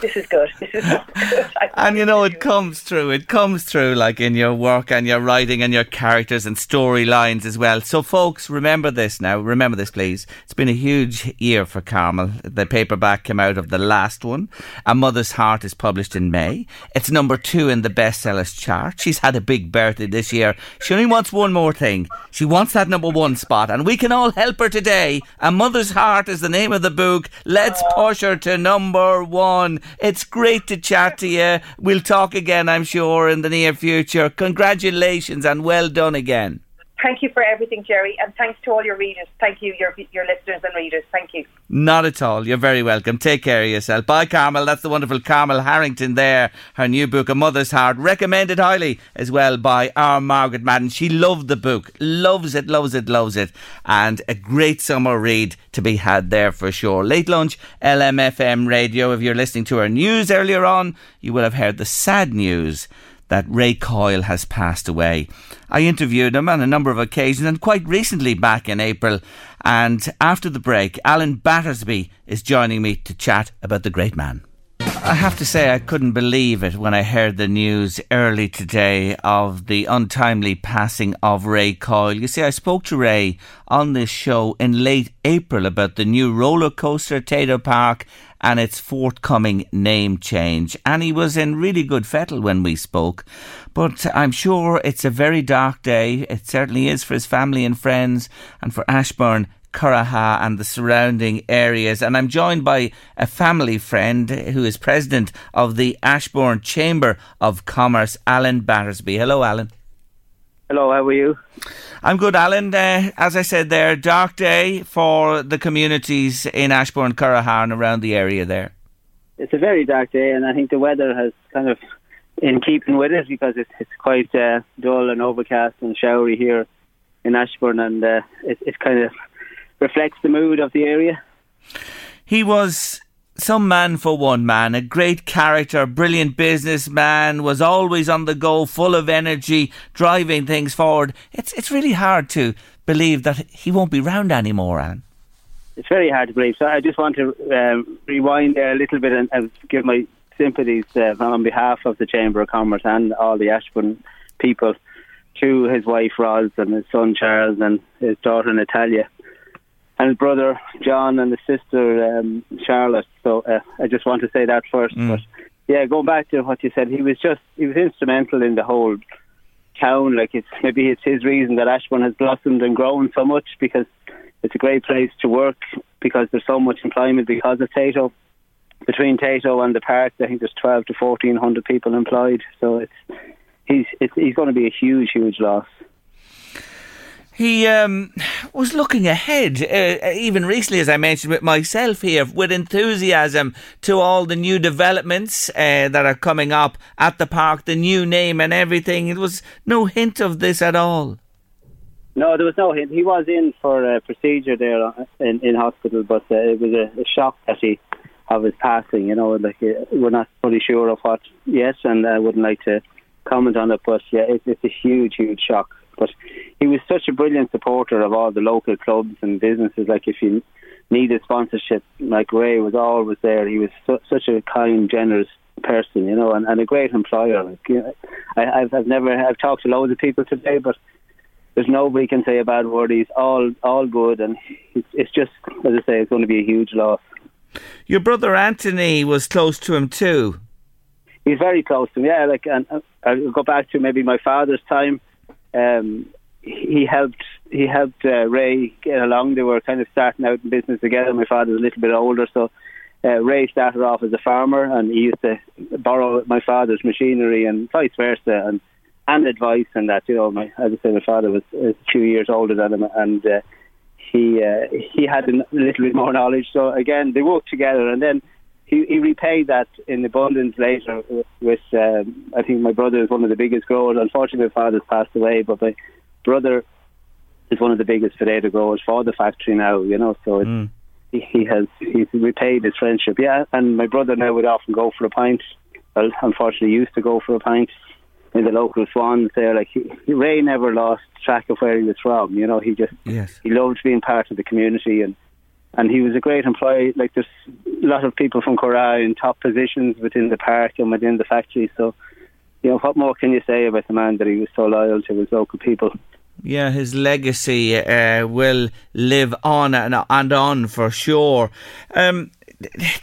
this is good. This is good. And you know, it comes through. It comes through, like in your work and your writing and your characters and storylines as well. So, folks, remember this now. Remember this, please. It's been a huge year for Carmel. The paperback came out of the last one. A Mother's Heart is published in May. It's number two in the bestsellers chart. She's had a big birthday this year. She only wants one more thing. She wants that number one spot, and we can all help her today. A Mother's Heart is the name of the book. Let's push her to number one. It's great to chat to you. We'll talk again, I'm sure, in the near future. Congratulations and well done again. Thank you for everything, Jerry, and thanks to all your readers. Thank you, your your listeners and readers. Thank you. Not at all. You're very welcome. Take care of yourself. Bye, Carmel. That's the wonderful Carmel Harrington there. Her new book, A Mother's Heart, recommended highly as well by our Margaret Madden. She loved the book. Loves it, loves it, loves it. And a great summer read to be had there for sure. Late lunch, LMFM radio. If you're listening to our news earlier on, you will have heard the sad news that Ray Coyle has passed away. I interviewed him on a number of occasions and quite recently back in April. And after the break, Alan Battersby is joining me to chat about the great man. I have to say, I couldn't believe it when I heard the news early today of the untimely passing of Ray Coyle. You see, I spoke to Ray on this show in late April about the new roller coaster at Tayto Park and its forthcoming name change. And he was in really good fettle when we spoke. But I'm sure it's a very dark day. It certainly is for his family and friends and for Ashbourne Curraha and the surrounding areas. And I'm joined by a family friend who is president of the Ashbourne Chamber of Commerce, Alan Battersby. Hello, Alan. Hello, how are you? I'm good, Alan. Uh, as I said there, dark day for the communities in Ashbourne, Curraha and around the area there. It's a very dark day, and I think the weather has kind of in keeping with it because it's, it's quite uh, dull and overcast and showery here in Ashbourne, and uh, it, it kind of reflects the mood of the area. He was some man for one man, a great character, brilliant businessman, was always on the go, full of energy, driving things forward. It's it's really hard to believe that he won't be round anymore, Alan. It's very hard to believe. So I just want to um, rewind a little bit and, and give my sympathies uh, on behalf of the Chamber of Commerce and all the Ashbourne people to his wife Roz and his son Charles and his daughter Natalia and his brother John and his sister um, Charlotte. So uh, I just want to say that first. Mm. But yeah, going back to what you said, he was just he was instrumental in the whole town. Like it's maybe it's his reason that Ashbourne has blossomed and grown so much because it's a great place to work because there's so much employment because of Tayto. Between Tayto and the park, I think there's 12 to 1400 people employed. So it's he's it's, he's going to be a huge, huge loss. He um, was looking ahead, uh, even recently, as I mentioned with myself here, with enthusiasm to all the new developments uh, that are coming up at the park, the new name and everything. It was no hint of this at all. No, there was no hint. He was in for a procedure there uh, in, in hospital, but uh, it was a, a shock that he of his passing. You know, like uh, we're not fully sure of what yet, and I wouldn't like to comment on it. But yeah, it, it's a huge, huge shock. But he was such a brilliant supporter of all the local clubs and businesses. Like if you needed sponsorship, like Ray was always there. He was su- such a kind, generous person, you know, and, and a great employer. Like, you know, I, I've, I've never I've talked to loads of people today, but there's nobody can say a bad word. He's all all good, and it's, it's just as I say, it's going to be a huge loss. Your brother Anthony was close to him too. He's very close to him. Yeah, like and uh, I'll go back to maybe my father's time. Um, he helped he helped uh, Ray get along. They were kind of starting out in business together. My father's a little bit older, so uh, Ray started off as a farmer, and he used to borrow my father's machinery and vice versa, and and advice and that. You know, my as I say, my father was a few years older than him, and uh, he uh, he had a little bit more knowledge. So again, they worked together, and then he, he repaid that in abundance later. With um, I think my brother is one of the biggest growers. Unfortunately, my father's passed away, but my brother is one of the biggest potato growers for the factory now. You know, so it's, he, he has he's repaid his friendship. Yeah, and my brother now would often go for a pint. Well, unfortunately, used to go for a pint in the local swans there. Like he, Ray never lost track of where he was from. You know, he just yes. he loved being part of the community and and he was a great employee. Like there's a lot of people from Curragha in top positions within the park and within the factory. So, you know, what more can you say about the man that he was so loyal to his local people? Yeah, his legacy uh, will live on and, and on for sure. Um,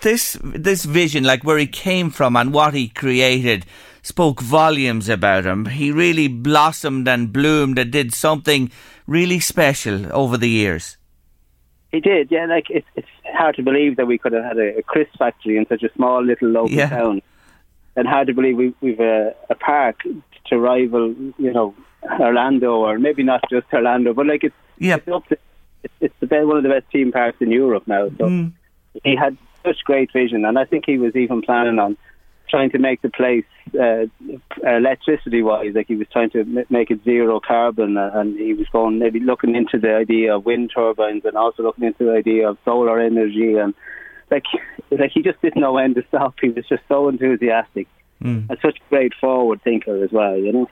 this this vision, like where he came from and what he created, spoke volumes about him. He really blossomed and bloomed and did something really special over the years. He did, yeah. Like it's it's hard to believe that we could have had a, a crisp factory in such a small little local Yeah. town, and hard to believe we, we've a, a park to rival, you know, Orlando or maybe not just Orlando, but like it's yeah. it's, to, it's, it's the best, one of the best theme parks in Europe now. So Mm. he had such great vision, and I think he was even planning on trying to make the place uh, electricity wise, like he was trying to make it zero carbon, uh, and he was going maybe looking into the idea of wind turbines and also looking into the idea of solar energy, and like like he just didn't know when to stop. He was just so enthusiastic Mm. and such a great forward thinker as well, you know.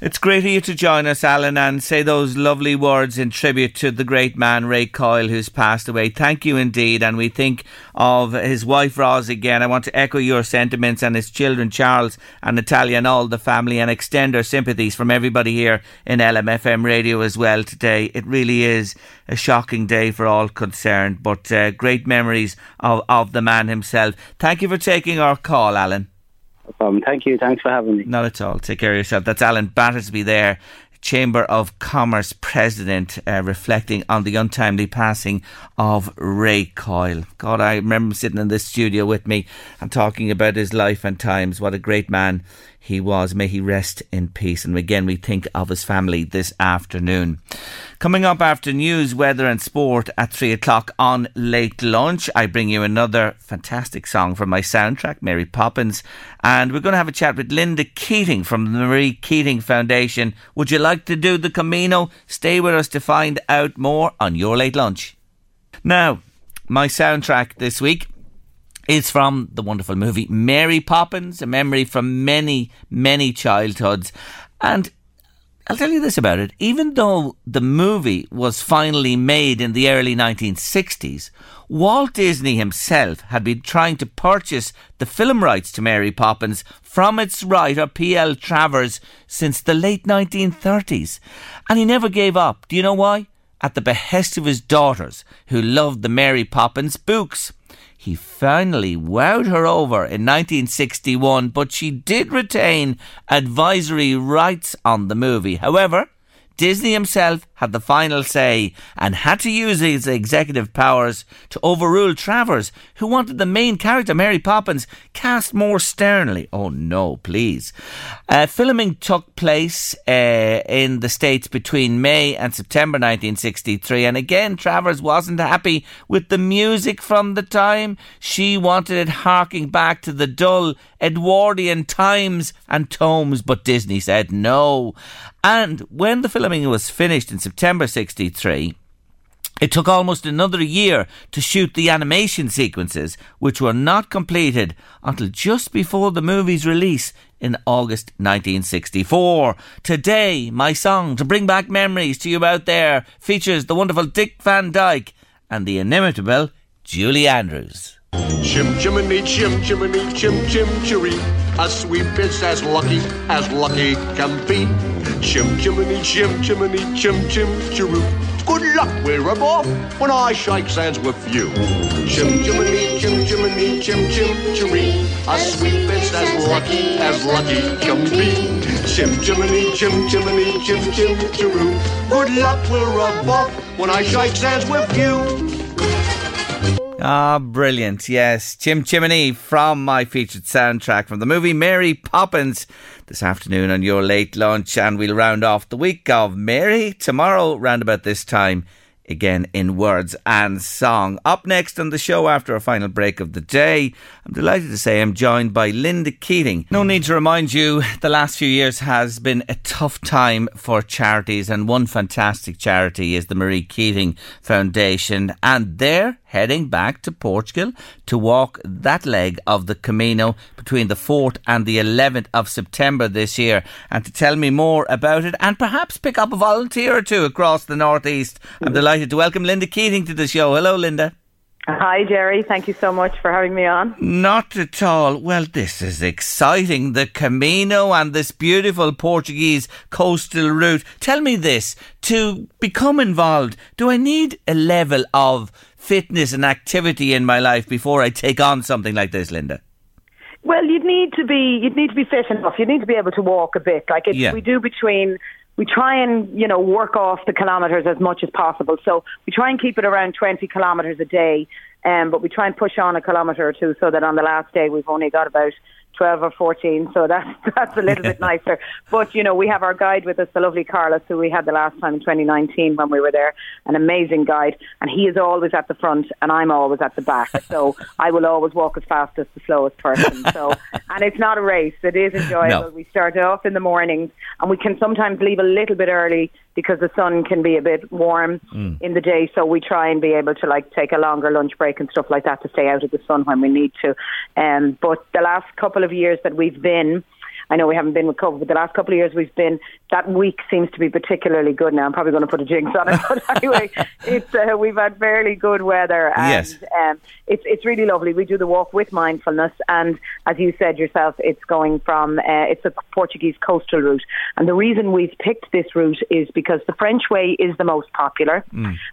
It's great of you to join us, Alan, and say those lovely words in tribute to the great man Ray Coyle, who's passed away. Thank you indeed, and we think of his wife Roz again. I want to echo your sentiments and his children Charles and Natalia and all the family, and extend our sympathies from everybody here in LMFM Radio as well today. It really is a shocking day for all concerned, but uh, great memories of of the man himself. Thank you for taking our call, Alan. Um, thank you. Thanks for having me. Not at all. Take care of yourself. That's Alan Battersby there, Chamber of Commerce President, uh, reflecting on the untimely passing of Ray Coyle. God, I remember sitting in this studio with me and talking about his life and times. What a great man he was. May he rest in peace. And again, we think of his family this afternoon. Coming up after news, weather, and sport at three o'clock on late lunch, I bring you another fantastic song from my soundtrack, Mary Poppins. And we're going to have a chat with Linda Keating from the Marie Keating Foundation. Would you like to do the Camino? Stay with us to find out more on your late lunch. Now, my soundtrack this week is from the wonderful movie Mary Poppins, a memory from many, many childhoods. And I'll tell you this about it. Even though the movie was finally made in the early 1960s, Walt Disney himself had been trying to purchase the film rights to Mary Poppins from its writer P.L. Travers since the late 1930s. And he never gave up. Do you know why? At the behest of his daughters, who loved the Mary Poppins books. He finally wowed her over in 1961, but she did retain advisory rights on the movie. However, Disney himself had the final say and had to use his executive powers to overrule Travers, who wanted the main character, Mary Poppins, cast more sternly. Oh no, please. Uh, filming took place uh, in the States between May and September 1963, and again, Travers wasn't happy with the music from the time. She wanted it harking back to the dull Edwardian times and tomes, but Disney said no. And when the filming was finished in September 63, it took almost another year to shoot the animation sequences, which were not completed until just before the movie's release in August 1964. Today, my song to bring back memories to you out there features the wonderful Dick Van Dyke and the inimitable Julie Andrews. Chim chimney, chim chimney, chim chim chiree. A sweet bitch as lucky as lucky can be. Chim chimney, chim chimney, chim chim chiroo. Good luck wherever when I shake hands with you. Chim chimney, chim chimney, chim chim chiree. A sweet bitch as lucky as lucky can be. Chim chimney, chim chimney, chim chim chiroo. Good luck wherever when I shake hands with you. Ah, brilliant. Yes. Chim Chimney from my featured soundtrack from the movie Mary Poppins this afternoon on your late lunch. And we'll round off the week of Mary tomorrow, round about this time again in words and song. Up next on the show after a final break of the day, I'm delighted to say I'm joined by Linda Keating. No need to remind you, the last few years has been a tough time for charities, and one fantastic charity is the Marie Keating Foundation, and they're heading back to Portugal to walk that leg of the Camino between the 4th and the 11th of September this year. And to tell me more about it and perhaps pick up a volunteer or two across the Northeast, I'm mm-hmm. delighted to welcome Linda Keating to the show. Hello, Linda. Hi, Jerry. Thank you so much for having me on. Not at all. Well, this is exciting. The Camino and this beautiful Portuguese coastal route. Tell me this to become involved, do I need a level of fitness and activity in my life before I take on something like this, Linda? Well, you'd need to be you'd need to be fit enough. You need to be able to walk a bit. Like it's, Yeah. we do between we try and you know work off the kilometres as much as possible. So we try and keep it around twenty kilometres a day, um, but we try and push on a kilometre or two so that on the last day we've only got about twelve or fourteen. So that's that's a little bit nicer. But you know we have our guide with us, the lovely Carlos, who we had the last time in 2019 when we were there, an amazing guide, and he is always at the front and I'm always at the back. So I will always walk as fast as the slowest person. So and it's not a race; it is enjoyable. No. We start off in the mornings, and we can sometimes leave a little bit early because the sun can be a bit warm Mm. in the day. So we try and be able to like take a longer lunch break and stuff like that to stay out of the sun when we need to. Um, but the last couple of years that we've been. I know we haven't been with COVID, but the last couple of years we've been. That week seems to be particularly good. Now I'm probably going to put a jinx on it, but anyway, it's uh, we've had fairly good weather, and Yes. um, it's it's really lovely. We do the walk with mindfulness, and as you said yourself, it's going from uh, it's a Portuguese coastal route, and the reason we've picked this route is because the French way is the most popular,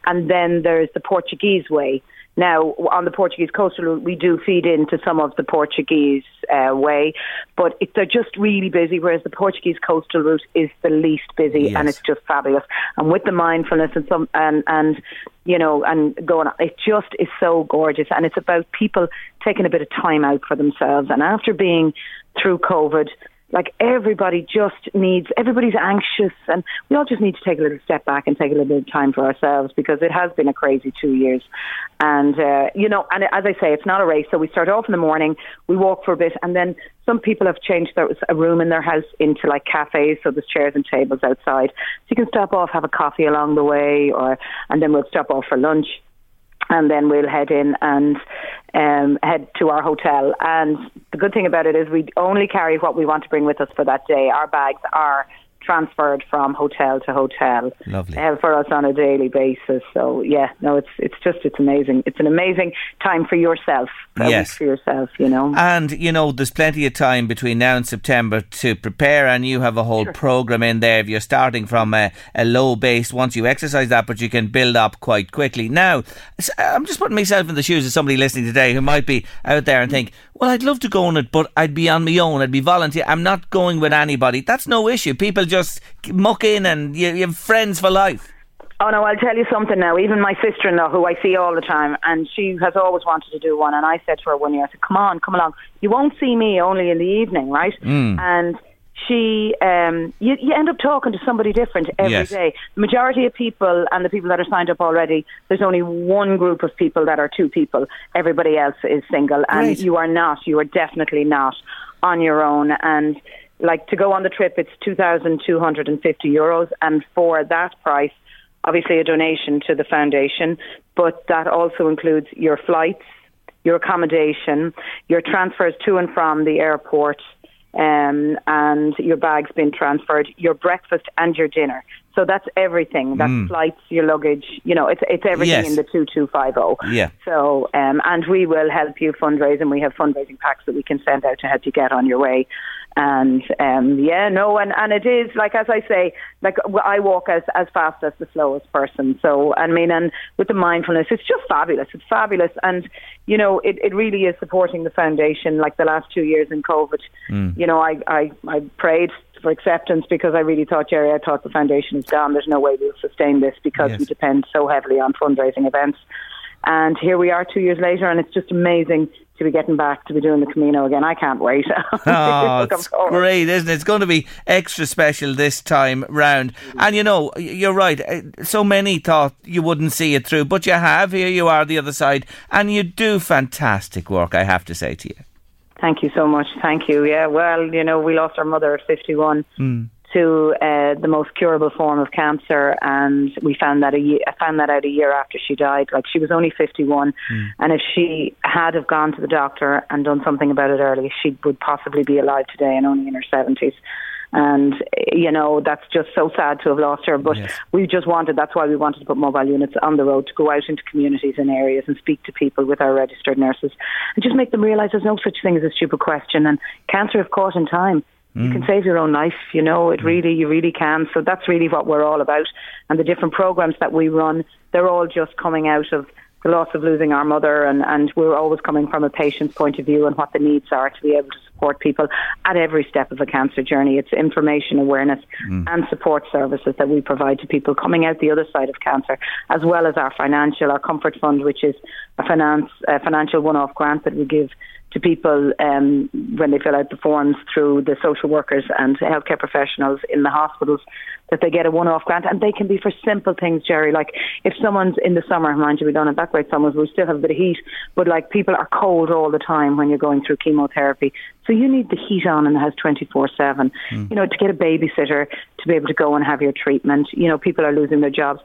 and then there's the Portuguese way. Now, on the Portuguese coastal route, we do feed into some of the Portuguese uh, way, but it, they're just really busy, whereas the Portuguese coastal route is the least busy, and it's just fabulous. And with the mindfulness and some and and you know and going, on, it just is so gorgeous, and it's about people taking a bit of time out for themselves. And after being through COVID, like everybody just needs everybody's anxious and we all just need to take a little step back and take a little bit of time for ourselves because it has been a crazy two years. And uh, you know and as i say it's not a race. So we start off in the morning we walk for a bit and then some people have changed their, a room in their house into like cafes. So there's chairs and tables outside. So you can stop off have a coffee along the way or and then we'll stop off for lunch and then we'll head in and um, head to our hotel. And the good thing about it is we only carry what we want to bring with us for that day. Our bags are transferred from hotel to hotel Lovely. uh, for us on a daily basis. So yeah, no, it's it's just it's amazing. It's an amazing time for yourself. Yes. for yourself. You know. And, you know, there's plenty of time between now and September to prepare, and you have a whole programme in there. If you're starting from a, a low base, once you exercise that, but you can build up quite quickly. Now, I'm just putting myself in the shoes of somebody listening today who might be out there and think, well, I'd love to go on it, but I'd be on my own. I'd be volunteer. I'm not going with anybody. That's no issue. People just muck in and you, you have friends for life. Oh no, I'll tell you something now. Even my sister-in-law, who I see all the time, and she has always wanted to do one. And I said to her one year, I said, "Come on, come along. You won't see me only in the evening, right?" Mm. And she, um, you, you end up talking to somebody different every day. Yes. The majority of people, and the people that are signed up already, there's only one group of people that are two people. Everybody else is single, and Great. you are not. You are definitely not on your own. And like to go on the trip, it's two thousand two hundred and fifty euros, and for that price obviously a donation to the foundation, but that also includes your flights, your accommodation, your transfers to and from the airport, um, and your bags being transferred, your breakfast and your dinner. So that's everything. That's Mm. flights, your luggage. You know, it's it's everything Yes. in the two two five zero. Yeah. So, um, and we will help you fundraise, and we have fundraising packs that we can send out to help you get on your way. And um, yeah, no, and, and it is like as I say, like I walk as as fast as the slowest person. So I mean, and with the mindfulness, it's just fabulous. It's fabulous, and you know, it, it really is supporting the foundation. Like the last two years in COVID, Mm. you know, I I, I prayed for acceptance because I really thought, Jerry, I thought the foundation is gone. There's no way we'll sustain this because Yes. we depend so heavily on fundraising events. And here we are two years later, and it's just amazing to be getting back to be doing the Camino again. I can't wait. Oh, it's great, isn't it? It's going to be extra special this time round. And you know, you're right. uh, So many thought you wouldn't see it through, but you have. Here you are, the other side, and you do fantastic work. I have to say to you. Thank you so much. Thank you. Yeah, well, you know, we lost our mother at 51 Mm. To uh, the most curable form of cancer, and we found that a year, I found that out a year after she died. Like she was only 51, and if she had have gone to the doctor and done something about it early, she would possibly be alive today and only in her 70s. And you know that's just so sad to have lost her. But we just wanted. That's why we wanted to put mobile units on the road to go out into communities and areas and speak to people with our registered nurses and just make them realise there's no such thing as a stupid question. And cancer, if caught in time, you can mm. save your own life. You know, it mm. really, you really can. So that's really what we're all about. And the different programs that we run, they're all just coming out of the loss of losing our mother, and, and we're always coming from a patient's point of view and what the needs are to be able to support people at every step of a cancer journey. It's information, awareness, mm. and support services that we provide to people coming out the other side of cancer, as well as our financial, our comfort fund, which is a finance, a financial one-off grant that we give to people um, when they fill out the forms through the social workers and healthcare professionals in the hospitals that they get a one-off grant and they can be for simple things, Jerry. Like if someone's in the summer, mind you, we don't have that great summers, we still have a bit of heat, but like people are cold all the time when you're going through chemotherapy. So you need the heat on in the house 24-7. You know, to get a babysitter to be able to go and have your treatment. You know, people are losing their jobs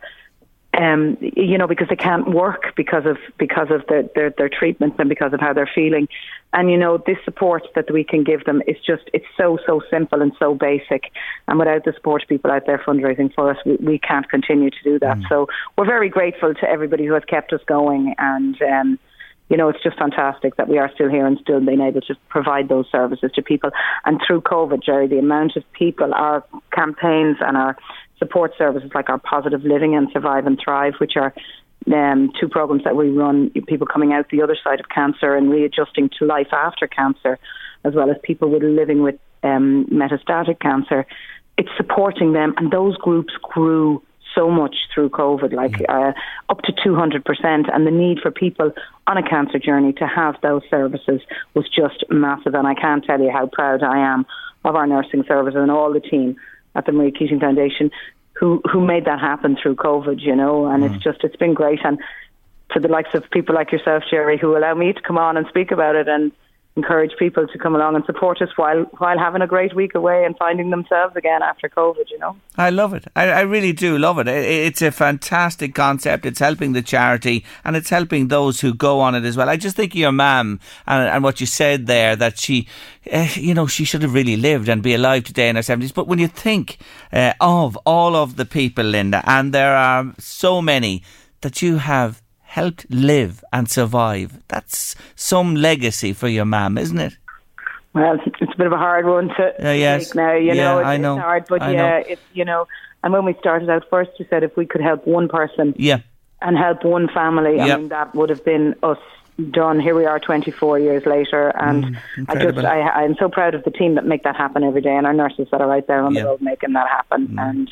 um, you know, because they can't work because of because of their, their their treatments and because of how they're feeling. And you know, this support that we can give them is just it's so so simple and so basic. And without the support of people out there fundraising for us, we, we can't continue to do that. So we're very grateful to everybody who has kept us going and. Um, you know, it's just fantastic that we are still here and still being able to provide those services to people. And through COVID, Jerry, the amount of people, our campaigns and our support services like our Positive Living and Survive and Thrive, which are um, two programs that we run, people coming out the other side of cancer and readjusting to life after cancer, as well as people with living with um, metastatic cancer. It's supporting them, and those groups grew so much through COVID, like uh, up to 200%. And the need for people on a cancer journey to have those services was just massive. And I can't tell you how proud I am of our nursing services and all the team at the Marie Keating Foundation who, who made that happen through COVID, you know. And it's mm. just, it's been great. And to the likes of people like yourself, Jerry, who allow me to come on and speak about it and encourage people to come along and support us while while having a great week away and finding themselves again after COVID. You know, I love it. I, I really do love it. it. It's a fantastic concept. It's helping the charity and it's helping those who go on it as well. I just think of your mum and, and what you said there that she, uh, you know, she should have really lived and be alive today in her seventies. But when you think uh, of all of the people, Linda, and there are so many that you have helped live and survive. That's some legacy for your mum, isn't it? Well, it's a bit of a hard one to uh, yes. take now. You yeah, know, it's, I know. it's hard, but I yeah, it's you know. And when we started out first, we said if we could help one person, yeah, and help one family, Yep. I mean that would have been us done. Here we are, 24 years later, and Mm, I just I, I'm so proud of the team that make that happen every day, and our nurses that are right there on Yeah. Mm. the road making that happen and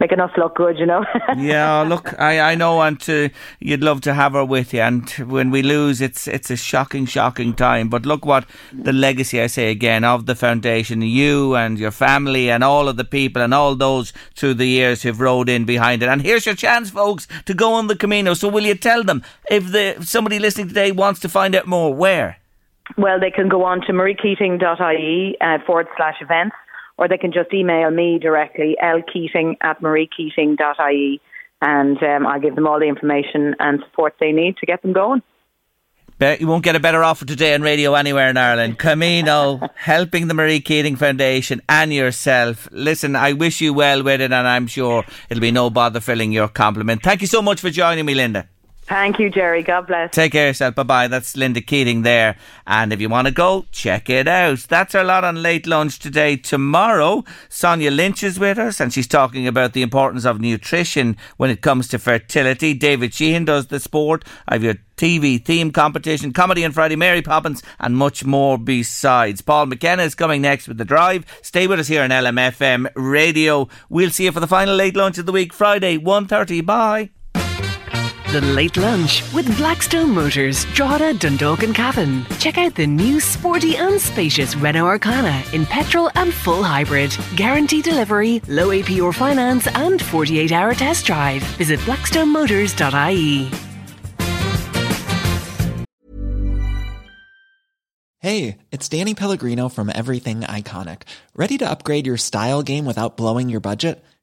making us look good. You know. yeah, look, I, I know, and to, you'd love to have her with you. And when we lose, it's it's a shocking, shocking time. But look what the legacy, I say again, of the foundation, you and your family, and all of the people, and all those through the years who've rode in behind it. And here's your chance, folks, to go on the Camino. So will you tell them if the if somebody listening today wants to find out more? Where? Well, they can go on to mariekeating.ie uh, forward slash events, or they can just email me directly, lkeating at mariekeating.ie, and um, I'll give them all the information and support they need to get them going. Bet you won't get a better offer today on radio anywhere in Ireland. Camino, helping the Marie Keating Foundation and yourself. Listen, I wish you well with it, and I'm sure it'll be no bother filling your complement. Thank you so much for joining me, Linda. Thank you, Jerry. God bless. Take care of yourself. Bye bye. That's Linda Keating there. And if you want to go, check it out. That's our lot on late lunch today. Tomorrow, Sonia Lynch is with us and she's talking about the importance of nutrition when it comes to fertility. David Sheehan does the sport. I've your TV theme competition, comedy on Friday, Mary Poppins, and much more besides. Paul McKenna is coming next with The Drive. Stay with us here on LMFM Radio. We'll see you for the final late lunch of the week, Friday, 1.30. Bye. The Late Lunch with Blackstone Motors, Drogheda, Dundalk and Cavan. Check out the new sporty and spacious Renault Arkana in petrol and full hybrid. Guarantee delivery, low APR finance and 48 hour test drive. Visit blackstonemotors.ie. Hey, it's Danny Pellegrino from Everything Iconic. Ready to upgrade your style game without blowing your budget?